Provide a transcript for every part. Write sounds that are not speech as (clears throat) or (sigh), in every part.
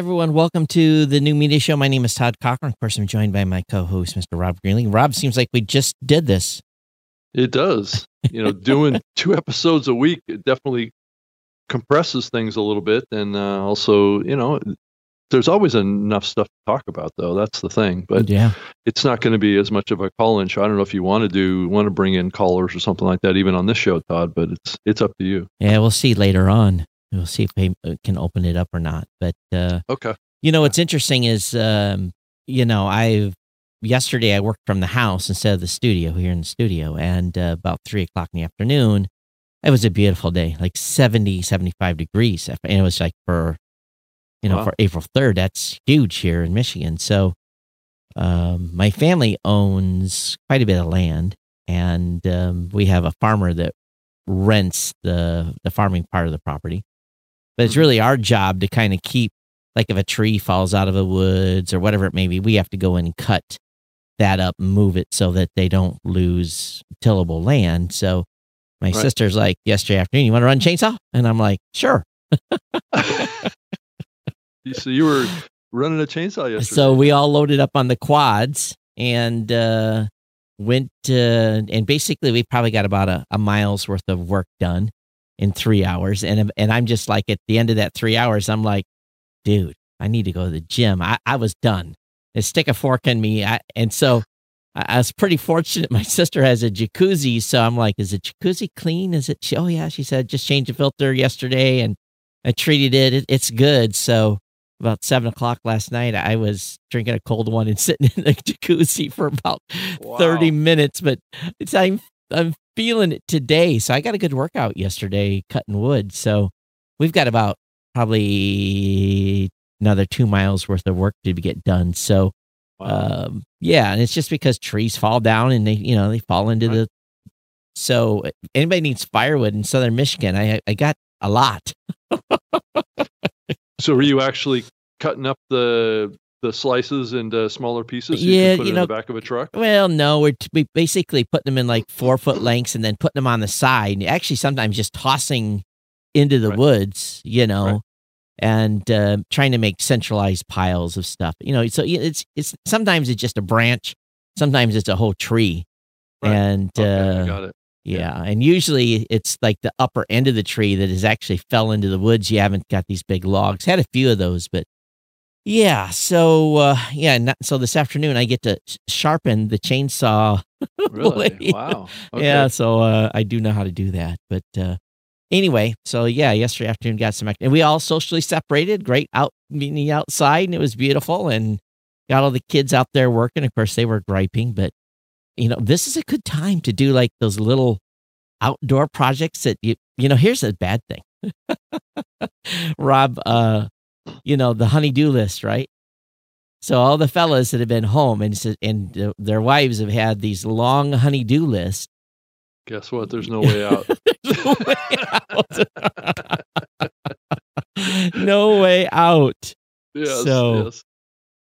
Everyone, welcome to the new media show. My name is Todd Cochrane. Of course, I'm joined by my co-host, Mr. Rob Greenlee. Rob, seems like we just did this. It does. You know, doing (laughs) two episodes a week it definitely compresses things a little bit, and uh, also, you know, there's always enough stuff to talk about, though. That's the thing. But yeah, it's not going to be as much of a call-in show. I don't know if you want to do want to bring in callers or something like that, even on this show, Todd. But it's it's up to you. Yeah, we'll see later on. We'll see if we uh, can open it up or not. But uh, okay, you know what's interesting is, um, you know, I yesterday I worked from the house instead of the studio here in the studio, and uh, about three o'clock in the afternoon, it was a beautiful day, like 70, 75 degrees, and it was like for you know, wow. for April 3rd. That's huge here in Michigan. So, um, my family owns quite a bit of land, and um, we have a farmer that rents the the farming part of the property. But it's mm-hmm. really our job to kind of keep, like, if a tree falls out of the woods or whatever it may be, we have to go in and cut that up and move it so that they don't lose tillable land. So, my right. sister's like, yesterday afternoon, you want to run chainsaw? And I'm like, sure. so you were running a chainsaw (laughs) yesterday. So we all loaded up on the quads and uh, went uh, and basically we probably got about a, a mile's worth of work done in three hours. And and I'm just like at the end of that three hours, I'm like, dude, I need to go to the gym. I, I was done. They stick a fork in me. I, and so I, I was pretty fortunate. (laughs) My sister has a jacuzzi, so I'm like, is the jacuzzi clean? Is it? She, oh yeah, she said just change the filter yesterday, and I treated it. it it's good. So about seven o'clock last night, I was drinking a cold one and (laughs) sitting in the jacuzzi for about wow. 30 minutes, but it's, I'm, I'm feeling it today. So I got a good workout yesterday cutting wood. So we've got about probably another two miles worth of work to get done. So, wow. um, yeah. And it's just because trees fall down and they, you know, they fall into right. the, so anybody needs firewood in Southern Michigan, I, I got a lot. (laughs) So were you actually cutting up the the slices into smaller pieces? So yeah, you, you know, the back of a truck. Well, no, we're t- we basically putting them in like four foot lengths and then putting them on the side. And actually, sometimes just tossing into the right. woods, you know, right. and uh, trying to make centralized piles of stuff. You know, so it's it's sometimes it's just a branch, sometimes it's a whole tree, right. and okay, uh, got it. Yeah. And usually it's like the upper end of the tree that has actually fell into the woods. You haven't got these big logs. Had a few of those, but yeah. So, uh, yeah. Not, so this afternoon I get to sharpen the chainsaw. (laughs) really? Wow. Okay. Yeah. So, uh, I do know how to do that. But, uh, anyway, so yeah, yesterday afternoon got some, and we all socially separated, great out meeting outside and it was beautiful and got all the kids out there working. Of course, they were griping, but you know, this is a good time to do like those little outdoor projects that you, you know, here's a bad thing. (laughs) Rob, uh, you know, the honeydew list, right? So all the fellas that have been home and and their wives have had these long honeydew lists. Guess what? There's no way out. (laughs) no way out. (laughs) no way out. Yes, so yes.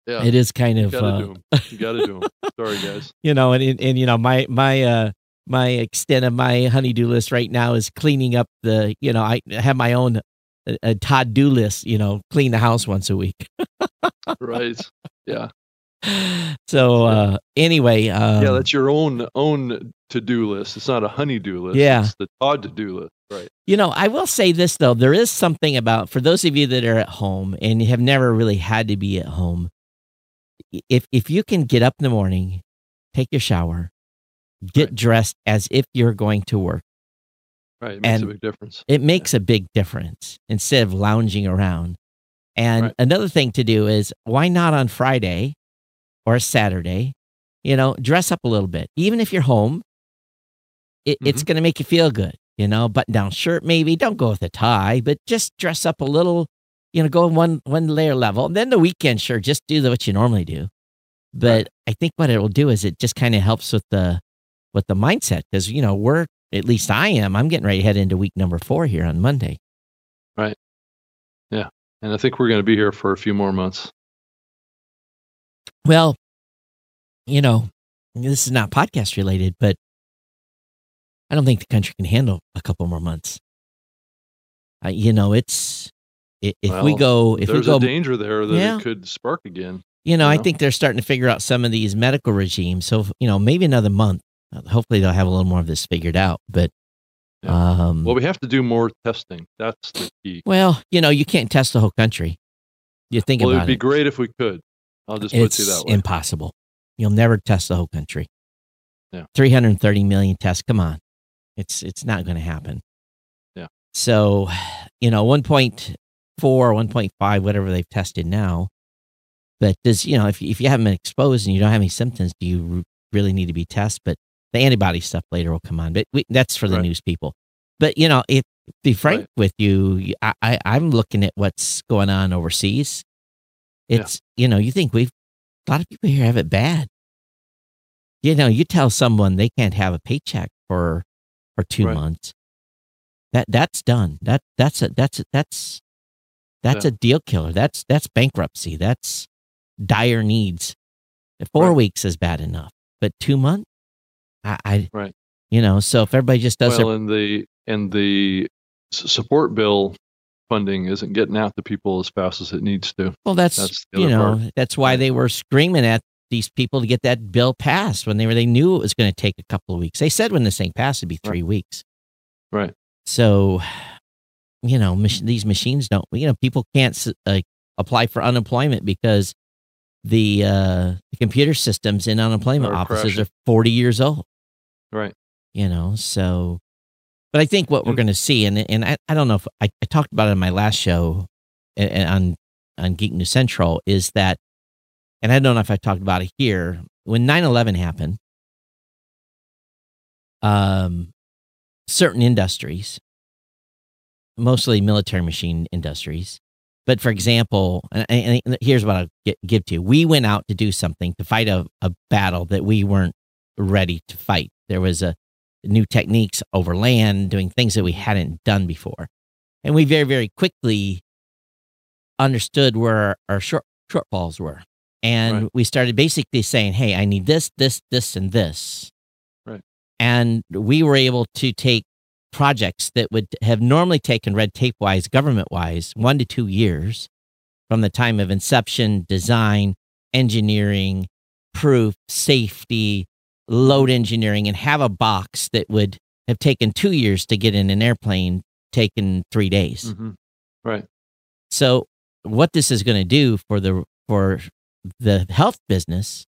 Yeah. It is kind of you gotta uh, do them. You gotta do them. Sorry, (laughs) guys. You know, and, and and you know, my my uh my extent of my honeydew list right now is cleaning up the. You know, I have my own uh, a Todd do list. You know, clean the house once a week. right. Yeah. (laughs) So uh anyway, um, yeah, that's your own own to do list. It's not a honeydew list. Yeah, it's the Todd to do list. Right. You know, I will say this though: there is something about for those of you that are at home and have never really had to be at home if if you can get up in the morning, take your shower, get right. dressed as if you're going to work. Right. It makes and a big difference. It makes yeah. a big difference instead of lounging around. And right. another thing to do is why not on Friday or Saturday, you know, dress up a little bit. Even if you're home, it, mm-hmm. it's going to make you feel good, you know, button down shirt, maybe. Don't go with a tie, but just dress up a little you know, go one one layer level. And then the weekend, sure, just do the, what you normally do. But right. I think what it will do is it just kind of helps with the with the mindset because you know we're at least I am. I'm getting ready to head into week number four here on Monday. Right. Yeah, and I think we're going to be here for a few more months. Well, you know, this is not podcast related, but I don't think the country can handle a couple more months. Uh, you know, it's if well, we go, if there's we go, a danger there that yeah. it could spark again. You know, you I think they're starting to figure out some of these medical regimes. So, you know, maybe another month. Uh, hopefully, they'll have a little more of this figured out. But, yeah. um, well, we have to do more testing. That's the key. Well, you know, you can't test the whole country. You think well, about it. It'd be it. great if we could. I'll just it's put it that way. impossible. You'll never test the whole country. Yeah. 330 million tests. Come on. It's it's not going to happen. Yeah. So, you know, 1.4, 1.5, whatever they've tested now, but does you know if if you haven't been exposed and you don't have any symptoms, do you really need to be tested? But the antibody stuff later will come on. But we, that's for the right. news people. But you know, if be frank right. with you, I, I I'm looking at what's going on overseas. It's yeah. you know you think we've a lot of people here have it bad. You know, you tell someone they can't have a paycheck for for two right. months. That that's done. That that's a that's a, that's that's yeah. a deal killer. That's that's bankruptcy. That's dire needs. Four right. weeks is bad enough, but two months, I, I, right. You know, so if everybody just does well, their, and the and the support bill funding isn't getting out to people as fast as it needs to. Well, that's, that's you know part. that's why they were screaming at these people to get that bill passed when they were they knew it was going to take a couple of weeks. They said when this thing passed it'd be three right. weeks. Right. So, you know, mach- these machines don't. You know, people can't uh, apply for unemployment because the uh, the computer systems in unemployment offices are 40 years old. Right. You know, so but I think what we're going to see, and and I, I don't know if I, I talked about it in my last show on on Geek News Central, is that, and I don't know if I talked about it here. When 9-11 happened, um, certain industries, mostly military machine industries, but for example, and, and here's what I'll get, give to you. We went out to do something to fight a, a battle that we weren't ready to fight. There was a new techniques over land, doing things that we hadn't done before. And we very, very quickly understood where our short, shortfalls were. And right. we started basically saying, hey, I need this, this, this, and this. Right. And we were able to take projects that would have normally taken red tape wise, government wise, one to two years from the time of inception, design, engineering, proof, safety, load engineering, and have a box that would have taken two years to get in an airplane, taken three days. Mm-hmm. Right. So, what this is going to do for the for the health business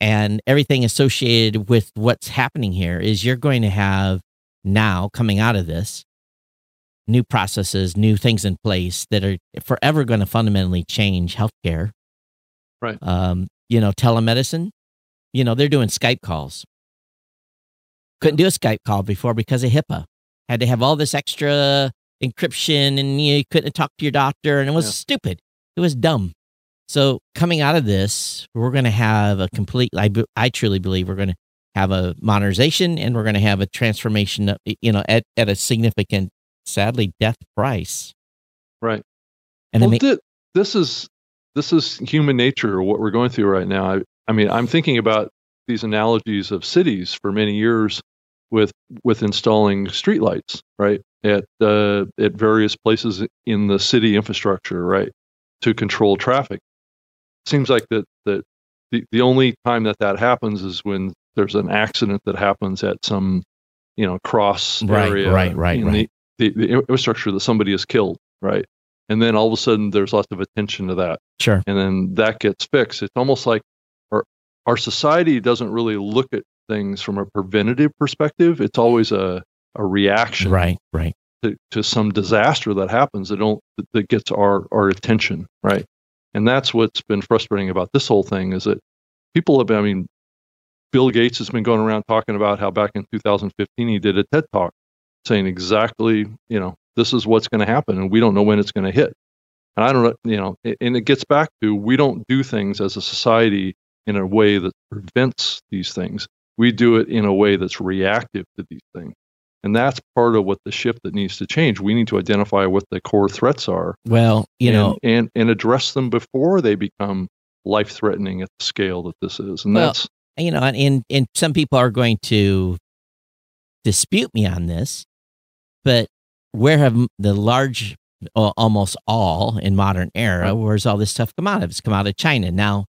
and everything associated with what's happening here is you're going to have now coming out of this new processes, new things in place that are forever going to fundamentally change healthcare. Right. Um, you know, telemedicine, you know, they're doing Skype calls. Couldn't do a Skype call before because of HIPAA. Had to have all this extra encryption and you couldn't talk to your doctor and it was yeah. stupid. It was dumb. So coming out of this, we're going to have a complete, I, I truly believe we're going to have a modernization and we're going to have a transformation, uh, you know, at, at a significant, sadly, death price. Right. And well, th- this is this is human nature. What we're going through right now. I, I mean, I'm thinking about these analogies of cities for many years with with installing streetlights, right, at uh, at various places in the city infrastructure, right, to control traffic. Seems like that that the, the only time that that happens is when there's an accident that happens at some you know cross right, area right right in right. the, the, the infrastructure that somebody is killed right? And then all of a sudden there's lots of attention to that. Sure. And then that gets fixed. It's almost like our society doesn't really look at things from a preventative perspective. It's always a a reaction right right. to, to some disaster that happens that don't that gets our our attention right? And that's what's been frustrating about this whole thing is that people have i mean Bill Gates has been going around talking about how back in 2015 he did a TED talk saying exactly, you know, this is what's going to happen and we don't know when it's going to hit. And I don't, you know, and it gets back to we don't do things as a society in a way that prevents these things. We do it in a way that's reactive to these things. And that's part of what the shift that needs to change. We need to identify what the core threats are. Well, you and, know, and and address them before they become life threatening at the scale that this is. And well, that's you know, and and some people are going to dispute me on this, but where have the large almost all in modern era. Where's all this stuff come out of? It's come out of China. Now,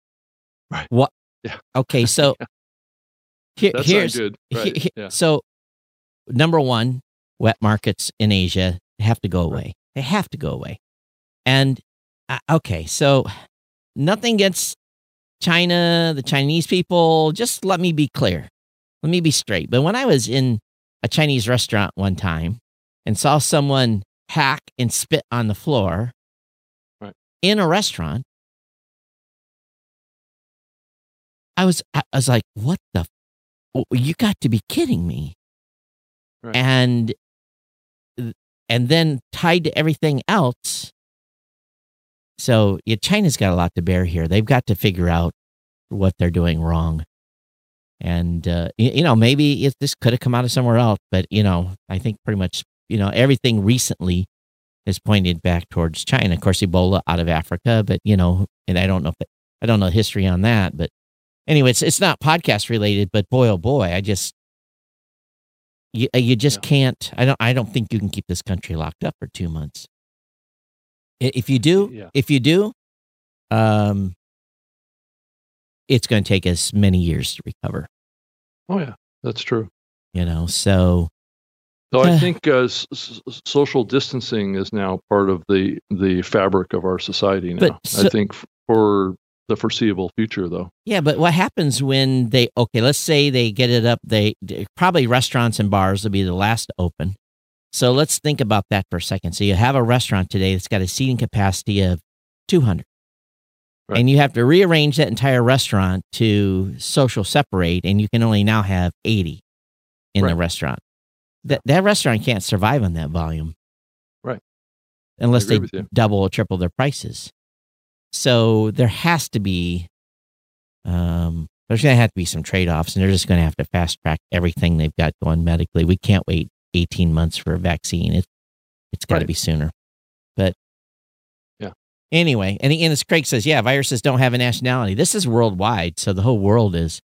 Right. what? Yeah. Okay, (laughs) so Yeah. here, here's good. Right. yeah. so number one, wet markets in Asia have to go Right. away. They have to go away. And uh, okay, so nothing against China, the Chinese people. Just let me be clear. Let me be straight. But when I was in a Chinese restaurant one time and saw someone hack and spit on the floor Right. in a restaurant, I was I was like, "What the? F- oh, you got to be kidding me!" Right. And and then tied to everything else. So yeah, China's got a lot to bear here. They've got to figure out what they're doing wrong. And uh, y- you know, maybe if this could have come out of somewhere else, but you know, I think pretty much you know everything recently is pointed back towards China. Of course, Ebola out of Africa, but you know, and I don't know if it, I don't know history on that, but anyway, it's it's not podcast related. But boy, oh boy, I just you uh, you just Yeah. can't. I don't I don't think you can keep this country locked up for two months. If you do, Yeah. if you do, um, it's going to take us many years to recover. Oh yeah, that's true. You know, so So I think uh, s- s- social distancing is now part of the the fabric of our society now. So- I think for the foreseeable future, though. Yeah, but what happens when they okay, let's say they get it up, they probably restaurants and bars will be the last to open. So let's think about that for a second. So you have a restaurant today that's got a seating capacity of 200. Right. And you have to rearrange that entire restaurant to social separate and you can only now have 80 in the restaurant. That that restaurant can't survive on that volume. Right. Unless they double or triple their prices. So there has to be um, there's going to have to be some trade offs, and they're just going to have to fast track everything they've got going medically. We can't wait 18 months for a vaccine. It, it's got to Right. be sooner. But Yeah. Anyway, and, and as Craig says, yeah, viruses don't have a nationality. This is worldwide, so the whole world is,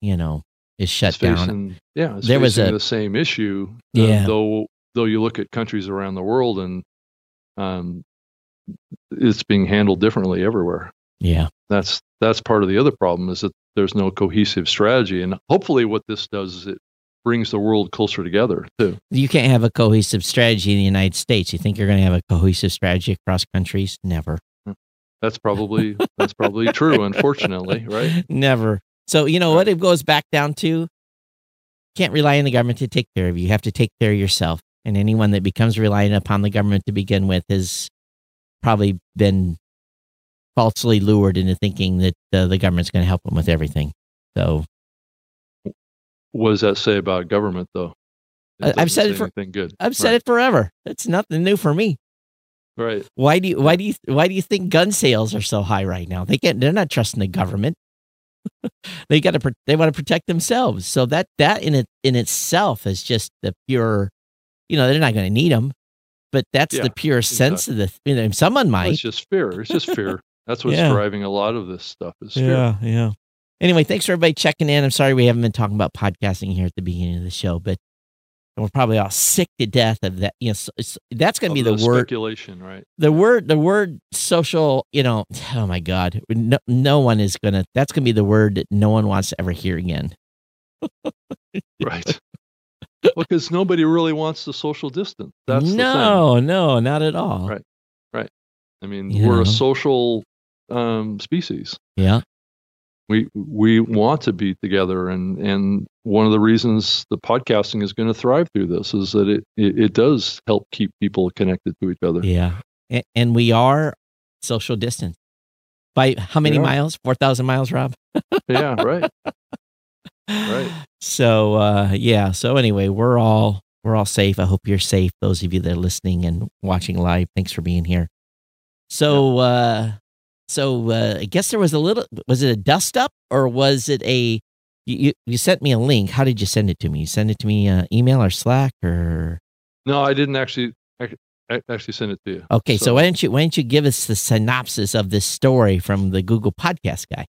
you know, is shut It's down. yeah, There was a- the same issue. uh, Yeah. though though you look at countries around the world and um, it's being handled differently everywhere. Yeah, That's that's part of the other problem is that there's no cohesive strategy, and hopefully, what this does is it brings the world closer together too. you can't have a cohesive strategy in the United States. You think you're going to have a cohesive strategy across countries? Never. That's probably that's probably true. Unfortunately, right? (laughs) Never. So, you know what it goes back down to? Can't rely on the government to take care of you. You have to take care of yourself. And anyone that becomes reliant upon the government to begin with has probably been falsely lured into thinking that uh, the government's going to help them with everything. So, What does that say about government, though? I've said it for- good. I've said right. it forever. It's nothing new for me. Right. Why do you why do you why do you think gun sales are so high right now? They can't they're not trusting the government. (laughs) they got to they want to protect themselves. So that that in it in itself is just the pure you know, they're not going to need them, but that's Yeah, the pure sense of the you know, someone Well, might. it's just fear. It's just fear. That's what's Yeah. driving a lot of this stuff. Is fear. yeah. yeah Anyway, thanks for everybody checking in. I'm sorry we haven't been talking about podcasting here at the beginning of the show, but we're probably all sick to death of that. You know, so, so that's going to be Of the word speculation, right? the word the word social you know (sighs) oh my god no, no one is gonna that's gonna be the word that no one wants to ever hear again (laughs) Right. Because nobody really wants the social distance. That's the thing. no no not at all Right. Right, I mean, You we're know. a social um, species. yeah We we want to be together, and and one of the reasons the podcasting is going to thrive through this is that it, it it does help keep people connected to each other. yeah and, and we are social distance by how many are. miles 4000 miles rob yeah right. (laughs) Right. So uh yeah so anyway we're all we're all safe. I hope you're safe those of you that are listening and watching live. Thanks for being here. So uh so uh i guess there was a little was it a dust up or was it a you, you, you sent me a link. How did you send it to me? You send it to me uh, email or slack or? No, I didn't actually. I, I actually send it to you. okay so, why don't you why don't you give us the synopsis of this story from the google podcast guy?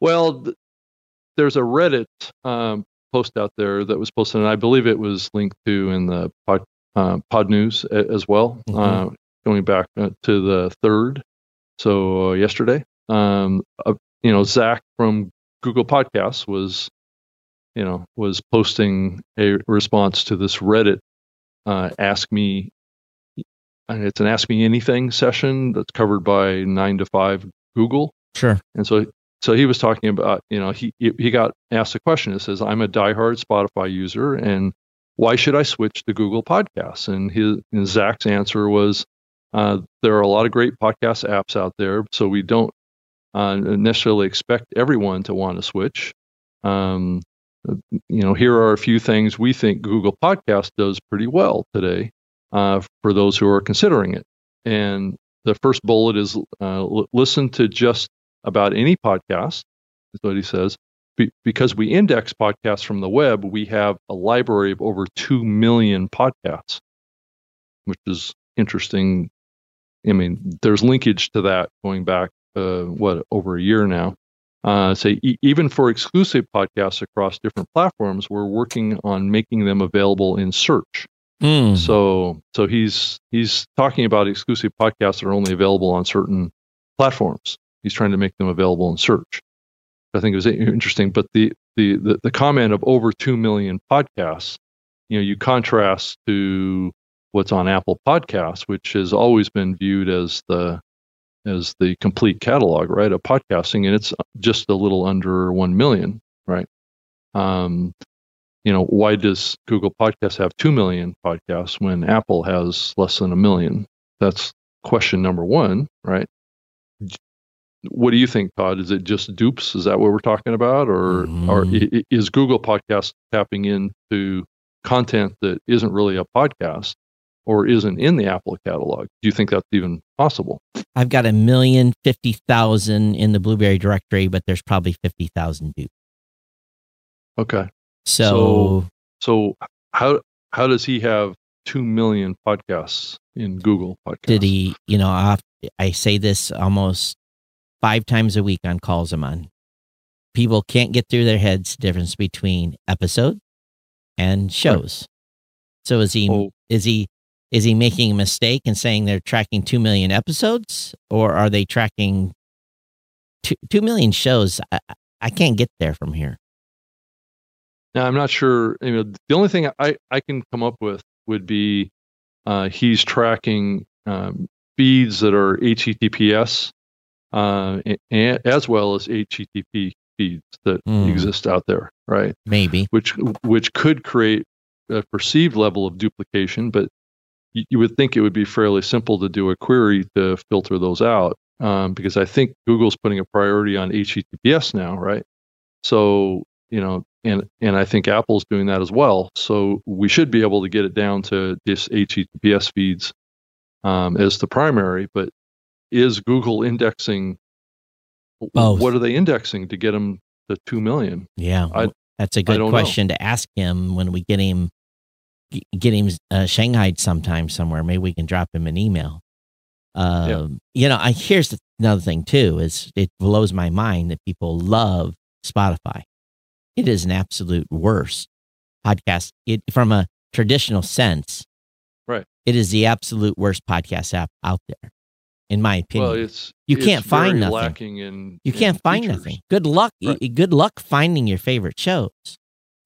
Well, there's a Reddit um, post out there that was posted, and I believe it was linked to in the pod, uh, Podnews as well, Mhm. uh, going back uh, to the third. So uh, yesterday, um, uh, you know, Zach from Google Podcasts was, you know, was posting a response to this Reddit uh, Ask Me. It's an Ask Me Anything session that's covered by Nine to Five Google, Sure. and so so he was talking about, you know, he he got asked a question. It says, "I'm a diehard Spotify user, and why should I switch to Google Podcasts?" And his and Zach's answer was, uh, "There are a lot of great podcast apps out there, so we don't uh, necessarily expect everyone to want to switch. Um, you know, here are a few things we think Google Podcast does pretty well today uh, for those who are considering it. And the first bullet is uh, listen to just about any podcast, is what he says. Be- because we index podcasts from the web, we have a library of over 2 million podcasts, which is interesting. I mean, there's linkage to that going back, uh, what, over a year now. Uh, say, e- even for exclusive podcasts across different platforms, we're working on making them available in search. Hmm. So so he's he's talking about exclusive podcasts that are only available on certain platforms. He's trying to make them available in search. I think it was interesting. But the the the, the comment of over two million podcasts, you know, you contrast to what's on Apple Podcasts, which has always been viewed as the as the complete catalog, right, of podcasting, and it's just a little under one million, right? Um, you know, why does Google Podcasts have 2 million podcasts when Apple has less than a million? That's question number one, right? What do you think, Todd? Is it just dupes? Is that what we're talking about? Or, or Mm. i- i- is Google Podcast tapping into content that isn't really a podcast or isn't in the Apple catalog? Do you think that's even possible? I've got a million fifty thousand in the Blubrry directory, but there's probably fifty thousand dupes. Okay. So, So how how does he have 2 million podcasts in Google Podcasts? did he? You know, I, I say this almost five times a week on calls I'm on. People can't get through their heads the difference between episode and shows. So is he? Oh. Is he? Is he making a mistake and saying they're tracking two million episodes, or are they tracking two, two million shows? I, I- I can't get there from here. Now, I'm not sure. You know, the only thing I, I can come up with would be uh, he's tracking um, feeds that are HTTPS uh, and, as well as HTTP feeds that Hmm. exist out there, right? Maybe. Which which could create a perceived level of duplication, but you, you would think it would be fairly simple to do a query to filter those out um, because I think Google's putting a priority on HTTPS now, right? So you know, and and I think Apple's doing that as well. So we should be able to get it down to just HTTPS feeds um, as the primary. But is Google indexing? Both. What are they indexing to get him the two million? Yeah, I- that's a good don't know. question to ask him when we get him get him uh, shanghaied sometime somewhere. Maybe we can drop him an email. Um, You know, I here's the, another thing too is it blows my mind that people love Spotify. It is an absolute worst podcast. It from a traditional sense, Right. It is the absolute worst podcast app out there, in my opinion. Well, it's You it's can't find nothing. Lacking in You in can't find features. nothing. Good luck. Right. Good luck finding your favorite shows.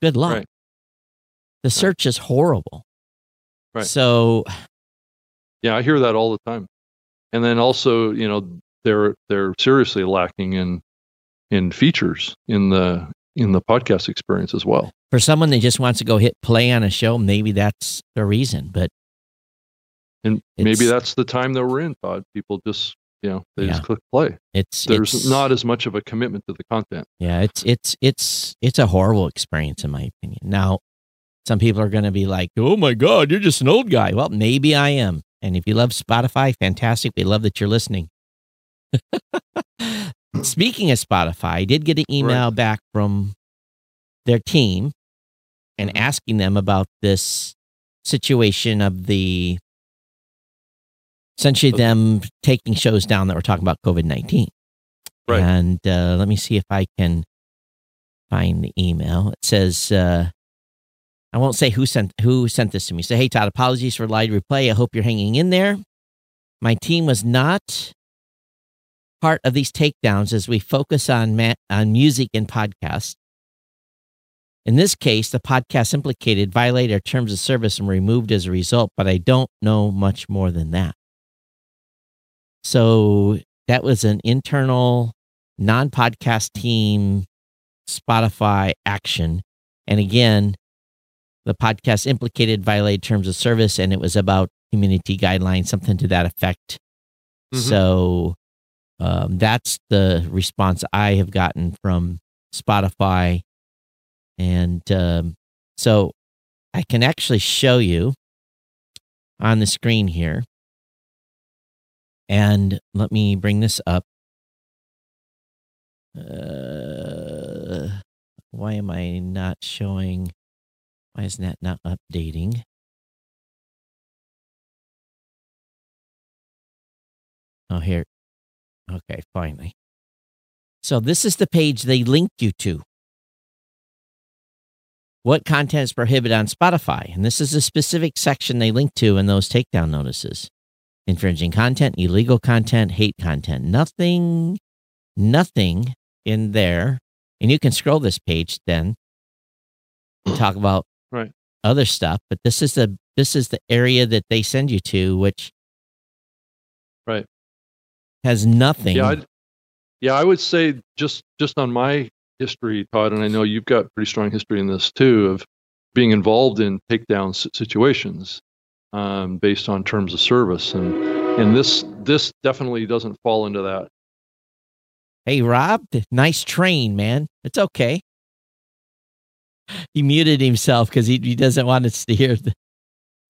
Good luck. Right. The search is horrible. Right. So Yeah, I hear that all the time. And then also, you know, they're they're seriously lacking in in features in the in the podcast experience as well. for someone that just wants to go hit play on a show, maybe that's the reason. But And maybe that's the time that we're in, Todd. People just you know, they Yeah. just click play. it's There's it's, not as much of a commitment to the content. Yeah, it's it's it's it's a horrible experience in my opinion. Now, some people are going to be like, "Oh my God, you're just an old guy." Well, maybe I am. And if you love Spotify, fantastic. We love that you're listening. (laughs) Speaking of Spotify, I did get an email back from their team and Mhm. asking them about this situation of the essentially them taking shows down that were talking about COVID 19. Right. And uh, let me see if I can find the email. It says, uh, I won't say who sent who sent this to me. Say, hey Todd, apologies for live replay. I hope you're hanging in there. My team was not part of these takedowns as we focus on ma- on music and podcasts. In this case, the podcast implicated violated our terms of service and removed as a result, but I don't know much more than that. So that was an internal non podcast team Spotify action. And again, the podcast implicated violated terms of service and it was about community guidelines, something to that effect. Mhm. So um, that's the response I have gotten from Spotify. And um, so I can actually show you on the screen here. And let me bring this up. Uh, why am I not showing? Why is that not updating? Oh, here. Okay, finally. So this is the page they link you to. What content is prohibited on Spotify? And this is a specific section they link to in those takedown notices. Infringing content, illegal content, hate content. Nothing, nothing in there. And you can scroll this page then and talk about Right. other stuff. But this is the this is the area that they send you to, which Right. has nothing. Yeah, I'd, yeah, I would say just just on my history, Todd, and I know you've got pretty strong history in this too of being involved in takedown situations um, based on terms of service, and and this this definitely doesn't fall into that. Hey, Rob, nice train, man. It's okay. He muted himself because he, he doesn't want us to hear the,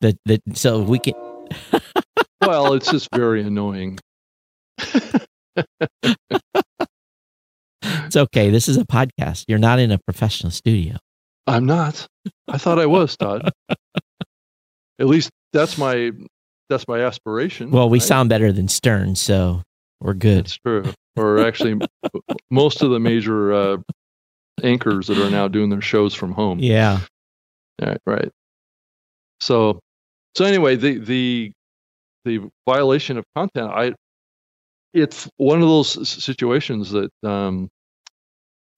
the, the so we can. (laughs) Well, it's just very annoying. It's okay. This is a podcast. You're not in a professional studio. I'm not. I thought I was, Todd. (laughs) At least that's my that's my aspiration. Well, we right? sound better than Stern, so we're good. That's true. Or actually, (laughs) most of the major uh, anchors that are now doing their shows from home. Yeah. Right, right. So, so anyway, the the the violation of content, I it's one of those situations that um,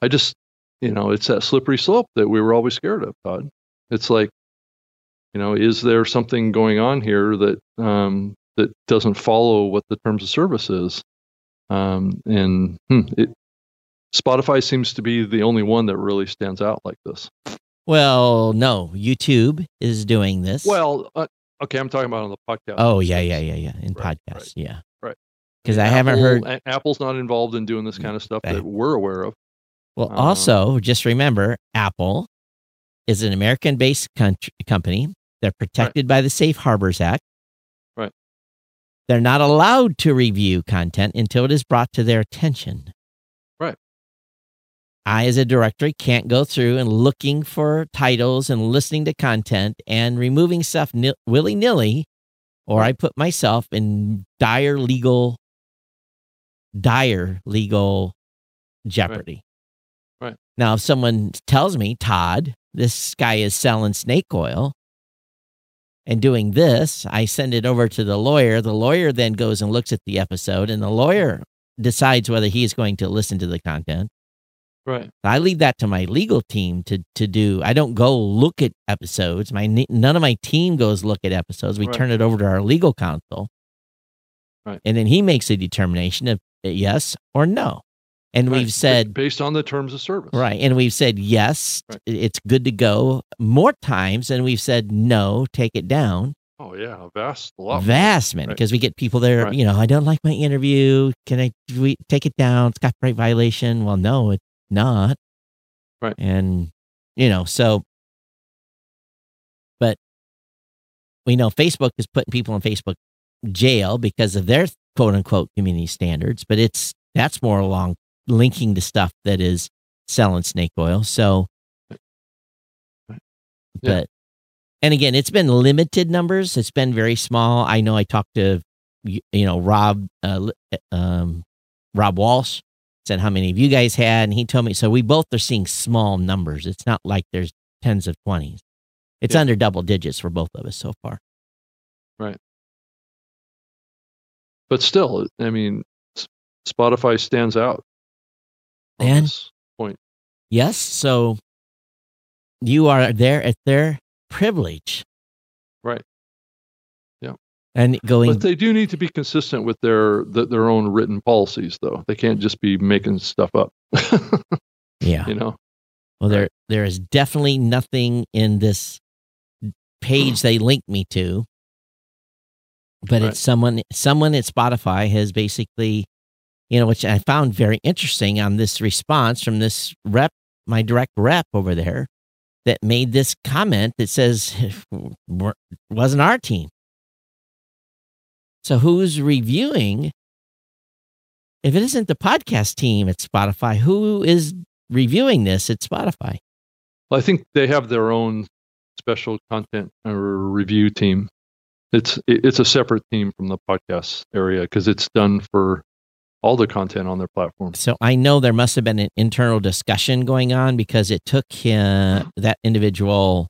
I just you know it's that slippery slope that we were always scared of, Todd. It's like you know, is there something going on here that um, that doesn't follow what the terms of service is? Um, and hmm, it, Spotify seems to be the only one that really stands out like this. Well, no, YouTube is doing this. Well, uh, okay, I'm talking about on the podcast. oh yeah, yeah, yeah, yeah. In Right, podcasts, right, yeah, right. Because I haven't heard. Apple's not involved in doing this kind of stuff Right. that we're aware of. Well, Uh, also, just remember Apple is an American based country, company. They're protected by the Safe Harbors Act. Right. They're not allowed to review content until it is brought to their attention. Right. I, as a director, can't go through and looking for titles and listening to content and removing stuff willy nilly, or I put myself in dire legal, dire legal jeopardy. Right. Now, if someone tells me, Todd, this guy is selling snake oil and doing this, I send it over to the lawyer. The lawyer then goes and looks at the episode, and the lawyer decides whether he is going to listen to the content. Right. I leave that to my legal team to to do. I don't go look at episodes. My none of my team goes look at episodes. We Right. turn it over to our legal counsel, Right. and then he makes a determination of yes or no. And Right. we've said based on the terms of service. right, and we've said yes, Right. it's good to go more times, and we've said no, take it down. Oh yeah, vast a lot. Vast man, Right. because we get people there. Right. You know, I don't like my interview. Can I do we take it down? It's copyright violation. Well, no, it's not. Right. And you know, so, but we know Facebook is putting people in Facebook jail because of their quote unquote community standards. But it's that's more along linking to stuff that is selling snake oil. So, Yeah. but and again, it's been limited numbers. It's been very small. I know I talked to you know Rob uh, um, Rob Walch said how many of you guys had, and he told me so. We both are seeing small numbers. It's not like there's tens of twenties. It's Yeah. under double digits for both of us so far. Right. But still, I mean, Spotify stands out. And- this point. Yes. So you are there at their privilege. Right. Yeah. And going, But they do need to be consistent with their th- their own written policies, though. They can't just be making stuff up. (laughs) yeah. you know. Well, there there is definitely nothing in this page they linked me to, but Right. it's someone someone at Spotify has basically, you know, which I found very interesting on this response from this rep, my direct rep over there, that made this comment that says (laughs) "We're- wasn't our team. So who's reviewing? If it isn't the podcast team at Spotify, who is reviewing this at Spotify? Well, I think they have their own special content or review team. It's it's a separate team from the podcast area because it's done for all the content on their platform. So I know there must have been an internal discussion going on because it took him, that individual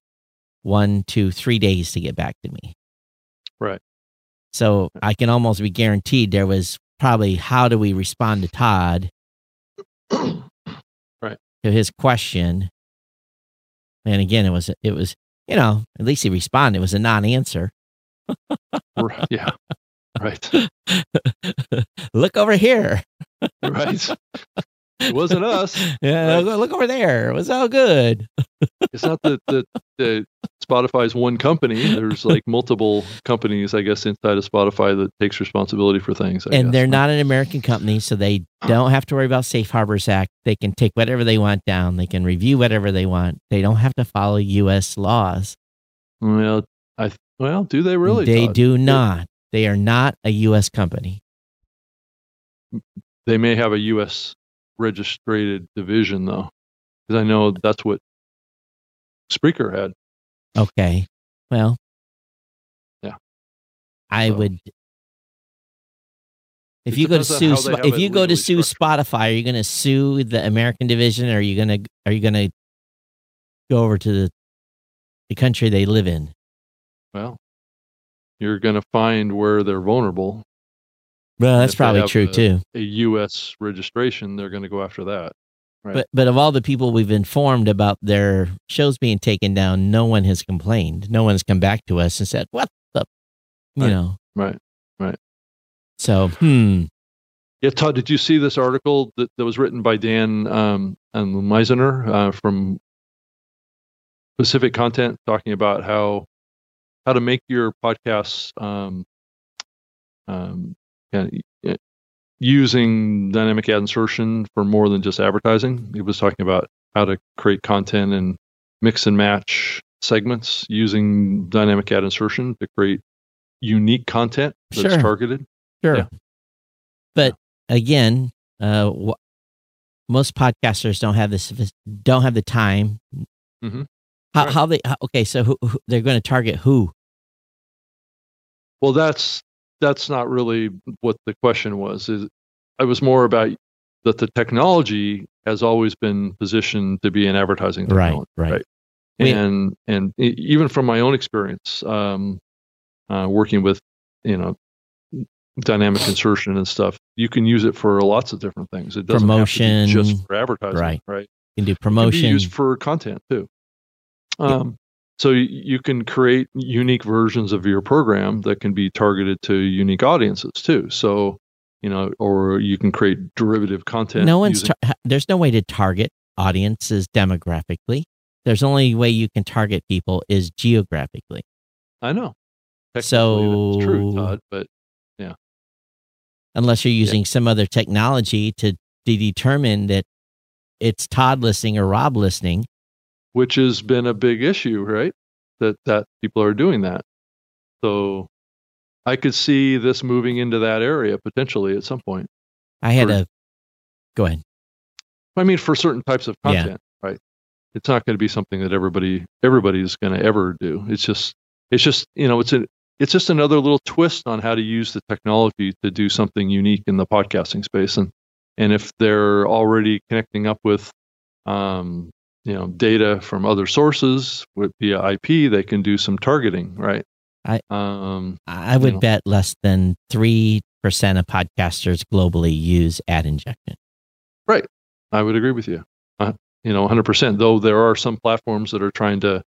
one, two, three days to get back to me. Right. So I can almost be guaranteed there was probably how do we respond to Todd (clears throat) Right. to his question. And again, it was it was you know at least he responded. It was a non-answer. R- yeah. Right. (laughs) look over here. Right. (laughs) It wasn't us. Yeah, Right. look, over there. It was all good. (laughs) It's not that the, the Spotify's one company. There's like multiple companies, I guess, inside of Spotify that takes responsibility for things. I and guess. they're not an American company, so they don't have to worry about Safe Harbors Act. They can take whatever they want down. They can review whatever they want. They don't have to follow U.S. laws. Well, I well, do they really? They Todd? do not. They are not a U.S. company. They may have a U.S. registered division though, because I know that's what Spreaker had. Okay. Well. Yeah. I So- would. If It you go to sue, if you go to sue structured. Spotify, are you going to sue the American division, or are you going to are you going to go over to the the country they live in? Well, you're going to find where they're vulnerable. Well, that's probably true a- too. A U.S. registration, they're going to go after that. Right. But but of all the people we've informed about their shows being taken down, no one has complained. No one's come back to us and said, "What the," you Right. know. Right. Right. So hmm. Yeah, Todd, did you see this article that, that was written by Dan um, and Misener uh, from Pacific Content, talking about how how to make your podcasts um, um, using dynamic ad insertion for more than just advertising. He was talking about how to create content and mix and match segments using dynamic ad insertion to create unique content that's Sure. targeted. Sure. Yeah. But again, uh, wh- most podcasters don't have this don't have the time. Mhm. How, Right. how they how, okay? So who, who, they're going to target who? Well, that's that's not really what the question was. Is it was more about that the technology has always been positioned to be an advertising Right, technology, right. We- And and e- even from my own experience, um, uh, working with you know dynamic insertion and stuff, you can use it for lots of different things. It doesn't Promotion, just for advertising, right. right? You can do It can be promotion. used for content too. Um, so you can create unique versions of your program that can be targeted to unique audiences too. So you know, or you can create derivative content. no one's using- tar- there's no way to target audiences demographically. There's only way you can target people is geographically. I know. So true, Todd. But yeah. unless you're using some other technology to, to determine that it's Todd listening or Rob listening. Which has been a big issue, right? That that people are doing that. So I could see this moving into that area potentially at some point. I had Sure. a go ahead. I mean, for certain types of Yeah. content, right? It's not going to be something that everybody everybody's going to ever do. It's just it's just you know it's a it's just another little twist on how to use the technology to do something unique in the podcasting space. And and if they're already connecting up with um, you know data from other sources with via IP, they can do some targeting, right? I- um, I would know. bet less than 3% of podcasters globally use ad injection. Right, I would agree with you. Uh, you know, 100%. Though there are some platforms that are trying to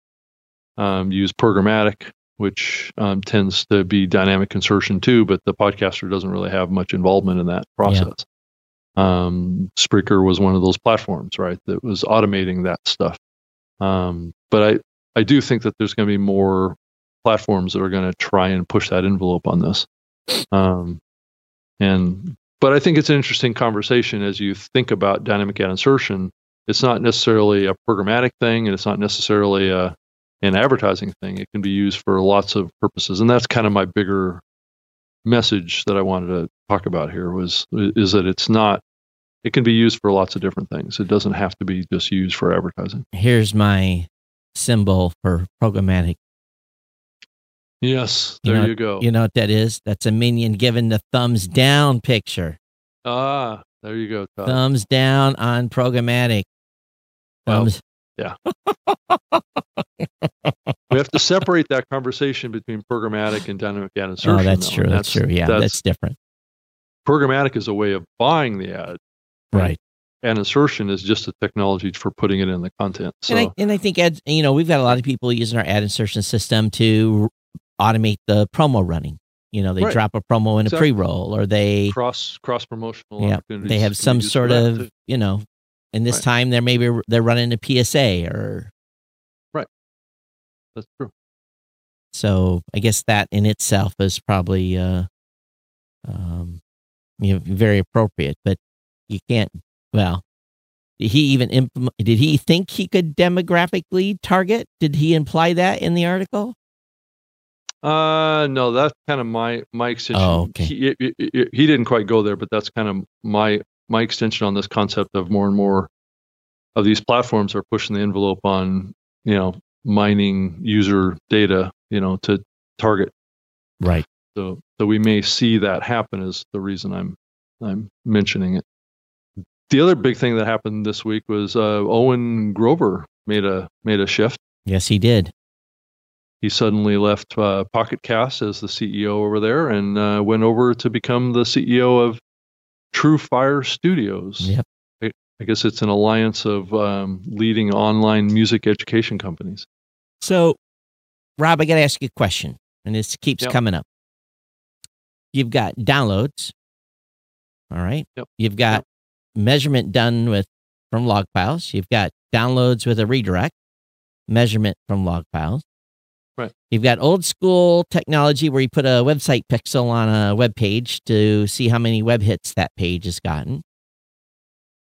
um, use programmatic, which um, tends to be dynamic insertion too, but the podcaster doesn't really have much involvement in that process. Um, Spreaker was one of those platforms, right, that was automating that stuff. Um, but I, I do think that there's going to be more platforms that are going to try and push that envelope on this. Um, and but I think it's an interesting conversation as you think about dynamic ad insertion. It's not necessarily a programmatic thing, and it's not necessarily a an advertising thing. It can be used for lots of purposes, and that's kind of my bigger message that I wanted to talk about here was is that it's not. It can be used for lots of different things. It doesn't have to be just used for advertising. Here's my symbol for programmatic. Yes, You there know- you go. You know what that is? That's a minion giving the thumbs down picture. ah, there you go. Todd. Thumbs down on programmatic. Well, Thumbs. we have to separate that conversation between programmatic and dynamic ad insertion. oh, that's though, true. and That's, true. Yeah, that's, different. programmatic is a way of buying the ad, Right. and insertion is just a technology for putting it in the content. So and I and I think ads, you know we've got a lot of people using our ad insertion system to automate the promo running. You know, they Right. drop a promo in Exactly. a pre-roll, or they cross cross promotional yeah opportunities. they have some sort of too. you know. In this Right. time, they're maybe they're running a PSA, or Right. That's true. so. I guess that in itself is probably uh, um, you know, very appropriate. But you can't. Well, did he even implement? Did he think he could demographically target? Did he imply that in the article? Uh, no, that's kind of my my extension. Oh, okay. He, he, he- he didn't quite go there, but that's kind of my my extension on this concept of more and more of these platforms are pushing the envelope on you know mining user data, you know, to target. Right. So so we may see that happen. Is the reason I'm I'm mentioning it. The other big thing that happened this week was uh, Owen Grover made a made a shift. Yes, he did. he suddenly left uh, Pocket Cast as the CEO over there and uh, went over to become the CEO of TrueFire Studios. Yep. I guess it's an alliance of um, leading online music education companies. So, Rob, I got to ask you a question, and this keeps Yep. coming up. You've got downloads, all right. Yep. You've got measurement done with from log files. You've got downloads with a redirect, measurement from log files. Right. You've got old school technology where you put a website pixel on a web page to see how many web hits that page has gotten.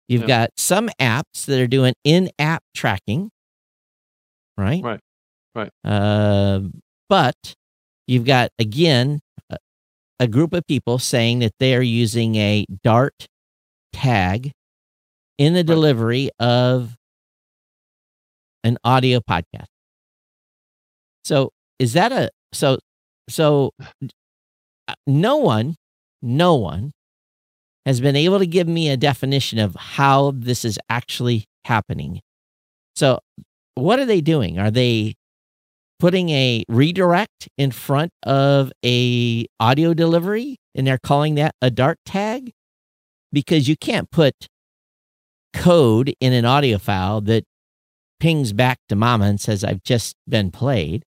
You've Yep. got some apps that are doing in-app tracking, right? Right. Right. Uh, but you've got again a, a group of people saying that they are using a Dart tag in the delivery of an audio podcast. So is that a so so uh, no one no one has been able to give me a definition of how this is actually happening. So what are they doing? Are they putting a redirect in front of a audio delivery and they're calling that a dart tag? Because you can't put code in an audio file that pings back to mama and says I've just been played.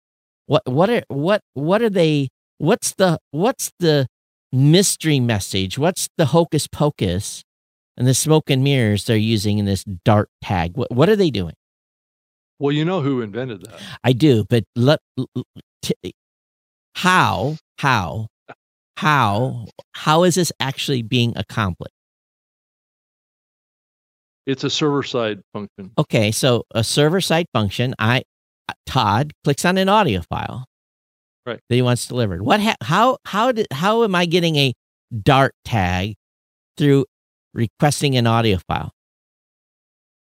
What what are what what are they what's the what's the mystery message? What's the hocus pocus and the smoke and mirrors they're using in this dart tag? What what are they doing? Well, you know who invented that? I do, but let t- how how how how is this actually being accomplished? It's a server side function. Okay, so a server side function. I Todd clicks on an audio file, Right. That he wants delivered. What? Ha- how? How did? How am I getting a Dart tag through requesting an audio file?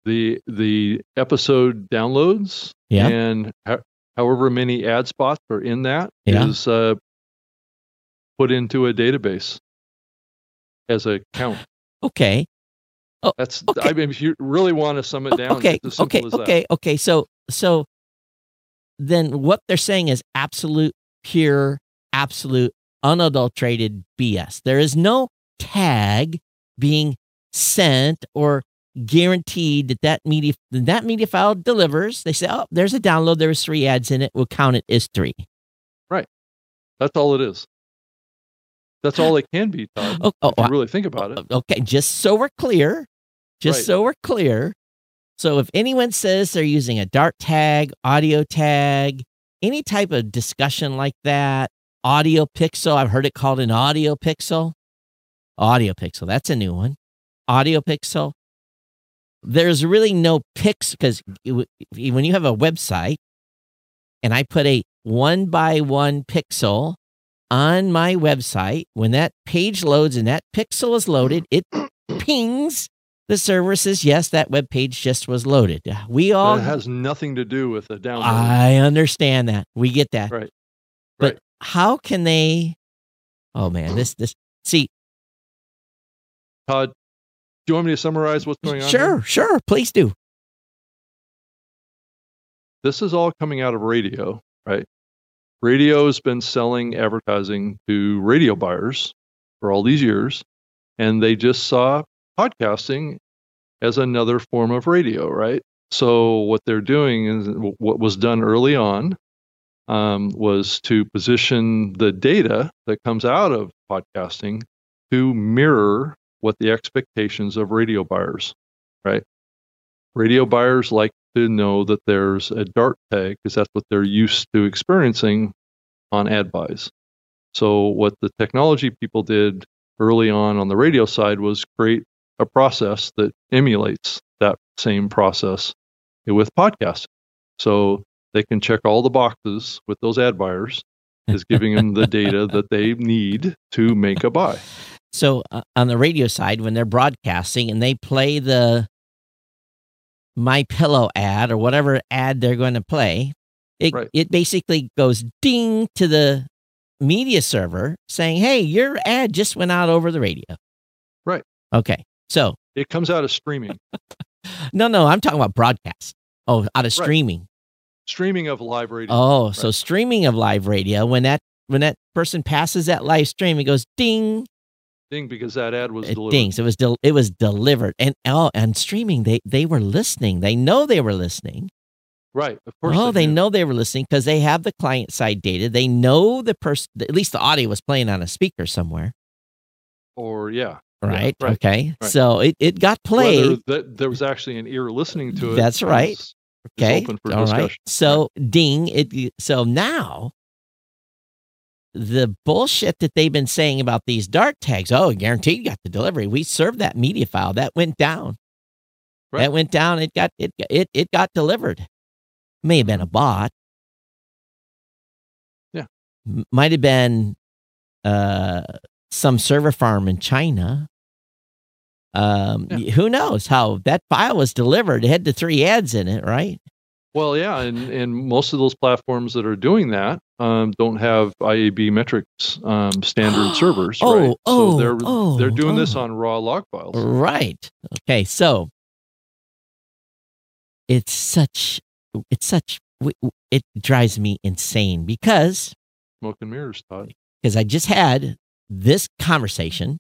The the episode downloads Yeah. and ho- however many ad spots are in that is Yeah. uh, put into a database as a count. Okay, Oh, That's okay. I mean, if you really want to sum it down, okay, it's as simple okay, okay, okay. So, so then what they're saying is absolute, pure, absolute, unadulterated BS. There is no tag being sent or guaranteed that that media that media file delivers. They say, oh, there's a download. There was three ads in it. We'll count it as three. Right. That's all it is. That's all it can be, Todd. Oh, oh, you oh, really think about it. Oh, okay, just so we're clear, just Right. so we're clear. So if anyone says they're using a dart tag, audio tag, any type of discussion like that, audio pixel, I've heard it called an audio pixel. Audio pixel, that's a new one. Audio pixel. There's really no pix because when you have a website and I put a one by one pixel on my website, when that page loads and that pixel is loaded, it (clears throat) pings the server says, yes, that web page just was loaded. Uh, we all, That has nothing to do with the download. I understand that. We get that. Right. But Right. how can they, oh man, this, this, see, Todd, do you want me to summarize what's going on? sure, here? sure, please do. This is all coming out of radio, right? Radio has been selling advertising to radio buyers for all these years, and they just saw podcasting as another form of radio, right? So what they're doing is what was done early on um, was to position the data that comes out of podcasting to mirror what the expectations of radio buyers, right? Radio buyers like to know that there's a dart tag because that's what they're used to experiencing on ad buys. So what the technology people did early on on the radio side was create a process that emulates that same process with podcasting. So they can check all the boxes with those ad buyers is giving them the data that they need to make a buy. So uh, on the radio side, when they're broadcasting and they play the MyPillow ad or whatever ad they're going to play, it Right. it basically goes ding to the media server saying, "Hey, your ad just went out over the radio." Right. Okay. So It comes out of streaming, (laughs) no, no, I'm talking about broadcast. Oh, out of streaming. streaming of live radio. Oh, so streaming of live radio when that when that person passes that live stream, it goes ding. Ding, because that ad was it delivered. dings. It was del- it was delivered, and oh, and streaming. They they were listening. They know they were listening. Right. Of course. Oh, they do. know they were listening because they have the client side data. They know the person. At least the audio was playing on a speaker somewhere, Or yeah. Yeah, right? right, Okay, right. so it it got played. there was actually an ear listening to it. That's right. is- is Okay, open for all right. discussion. So ding it. So now. The bullshit that they've been saying about these dart tags, oh, guaranteed you got the delivery. We served that media file. That went down. Right. That went down. It got it it it got delivered. May have been a bot. Yeah. Might have been uh some server farm in China. Um Yeah. who knows how that file was delivered. It had the three ads in it, right? Well, yeah, and and most of those platforms that are doing that um, don't have IAB metrics um, standard (gasps) servers, Oh, right? oh, so they're oh, they're doing this oh. on raw log files. Right. Okay. So it's such, it's such, it drives me insane because, Smoke and mirrors, Todd. because I just had this conversation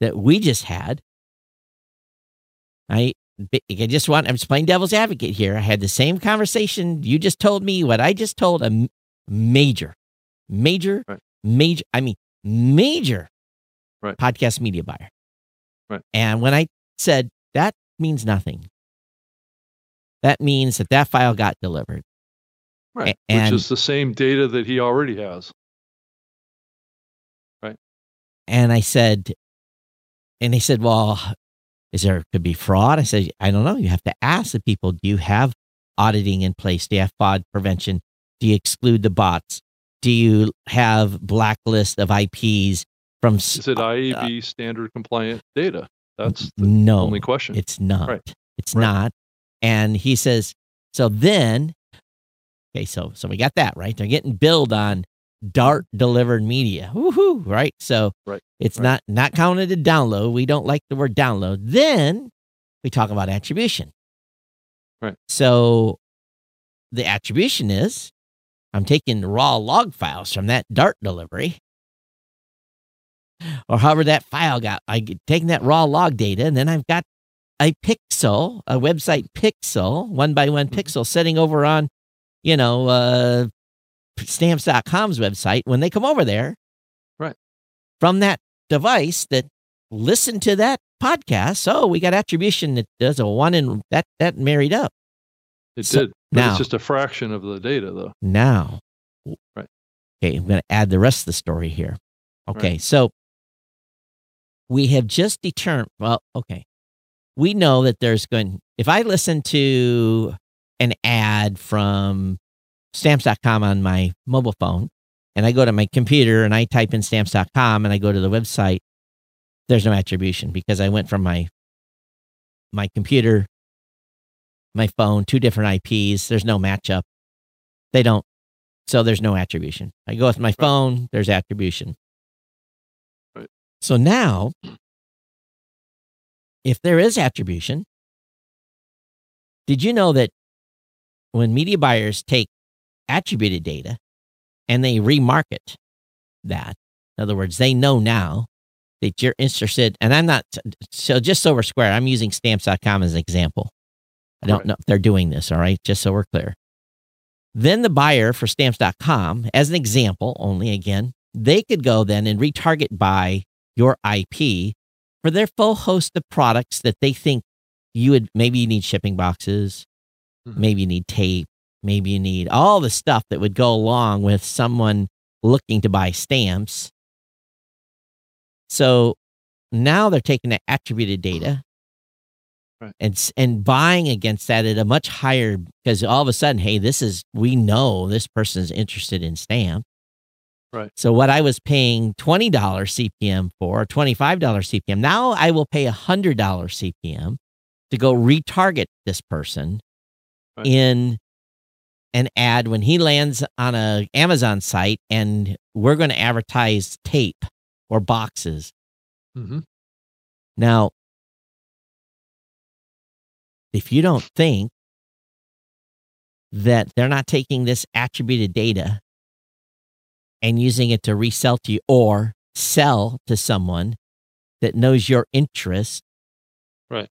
that we just had. I, I just want, I'm just playing devil's advocate here. I had the same conversation. You just told me what I just told a major, major, Right. major, I mean, major Right. podcast media buyer. Right. And when I said that means nothing, that means that that file got delivered. Right, and- which is the same data that he already has. Right. And I said, and they said, well, is there could be fraud? I said, I don't know. You have to ask the people, do you have auditing in place? Do you have fraud prevention? Do you exclude the bots? Do you have blacklist of IPs from? Is it uh, IAB uh, standard compliant data? That's the no, only question. It's not. Right. It's Right. not. And he says, so then, okay, so so we got that right. They're getting billed on Dart delivered media. Woohoo! Right. So Right, it's right. not not counted a download. We don't like the word download. Then we talk about attribution. Right. So the attribution is I'm taking raw log files from that Dart delivery. Or however that file got, I taking that raw log data, and then I've got a pixel, a website pixel, one by one Mhm. pixel sitting over on, you know, uh, stamps.com's website. When they come over there, Right. from that device that listened to that podcast, oh, we got attribution that does a one and that that married up. It So- did. But now- it's just a fraction of the data, though. Now, Right. Okay, I'm going to add the rest of the story here. Okay, so we have just determined. Well, okay, we know that there's going. If I listen to an ad from stamps.com on my mobile phone, and I go to my computer and I type in stamps.com and I go to the website, there's no attribution because I went from my my computer, my phone, two different IPs. There's no matchup. They don't. So there's no attribution. I go with my phone, there's attribution. Right. So now, if there is attribution, did you know that when media buyers take attributed data and they remarket that, in other words, they know now that you're interested, and I'm not, so just so we're square, I'm using stamps.com as an example. I don't Right. know if they're doing this, all right, just so we're clear. Then the buyer for stamps.com, as an example only again, they could go then and retarget by your IP for their full host of products that they think you would maybe you need shipping boxes, Mhm. maybe you need tape, maybe you need all the stuff that would go along with someone looking to buy stamps. So now they're taking the attributed data Right. and and buying against that at a much higher because all of a sudden, hey, this is we know this person is interested in stamp. Right. So what I was paying twenty dollars CPM for, twenty five dollars CPM, now I will pay hundred dollars CPM to go retarget this person Right. in an ad when he lands on a Amazon site, and we're going to advertise tape or boxes. hmm Now, if you don't think that they're not taking this attributed data and using it to resell to you or sell to someone that knows your interest. Right.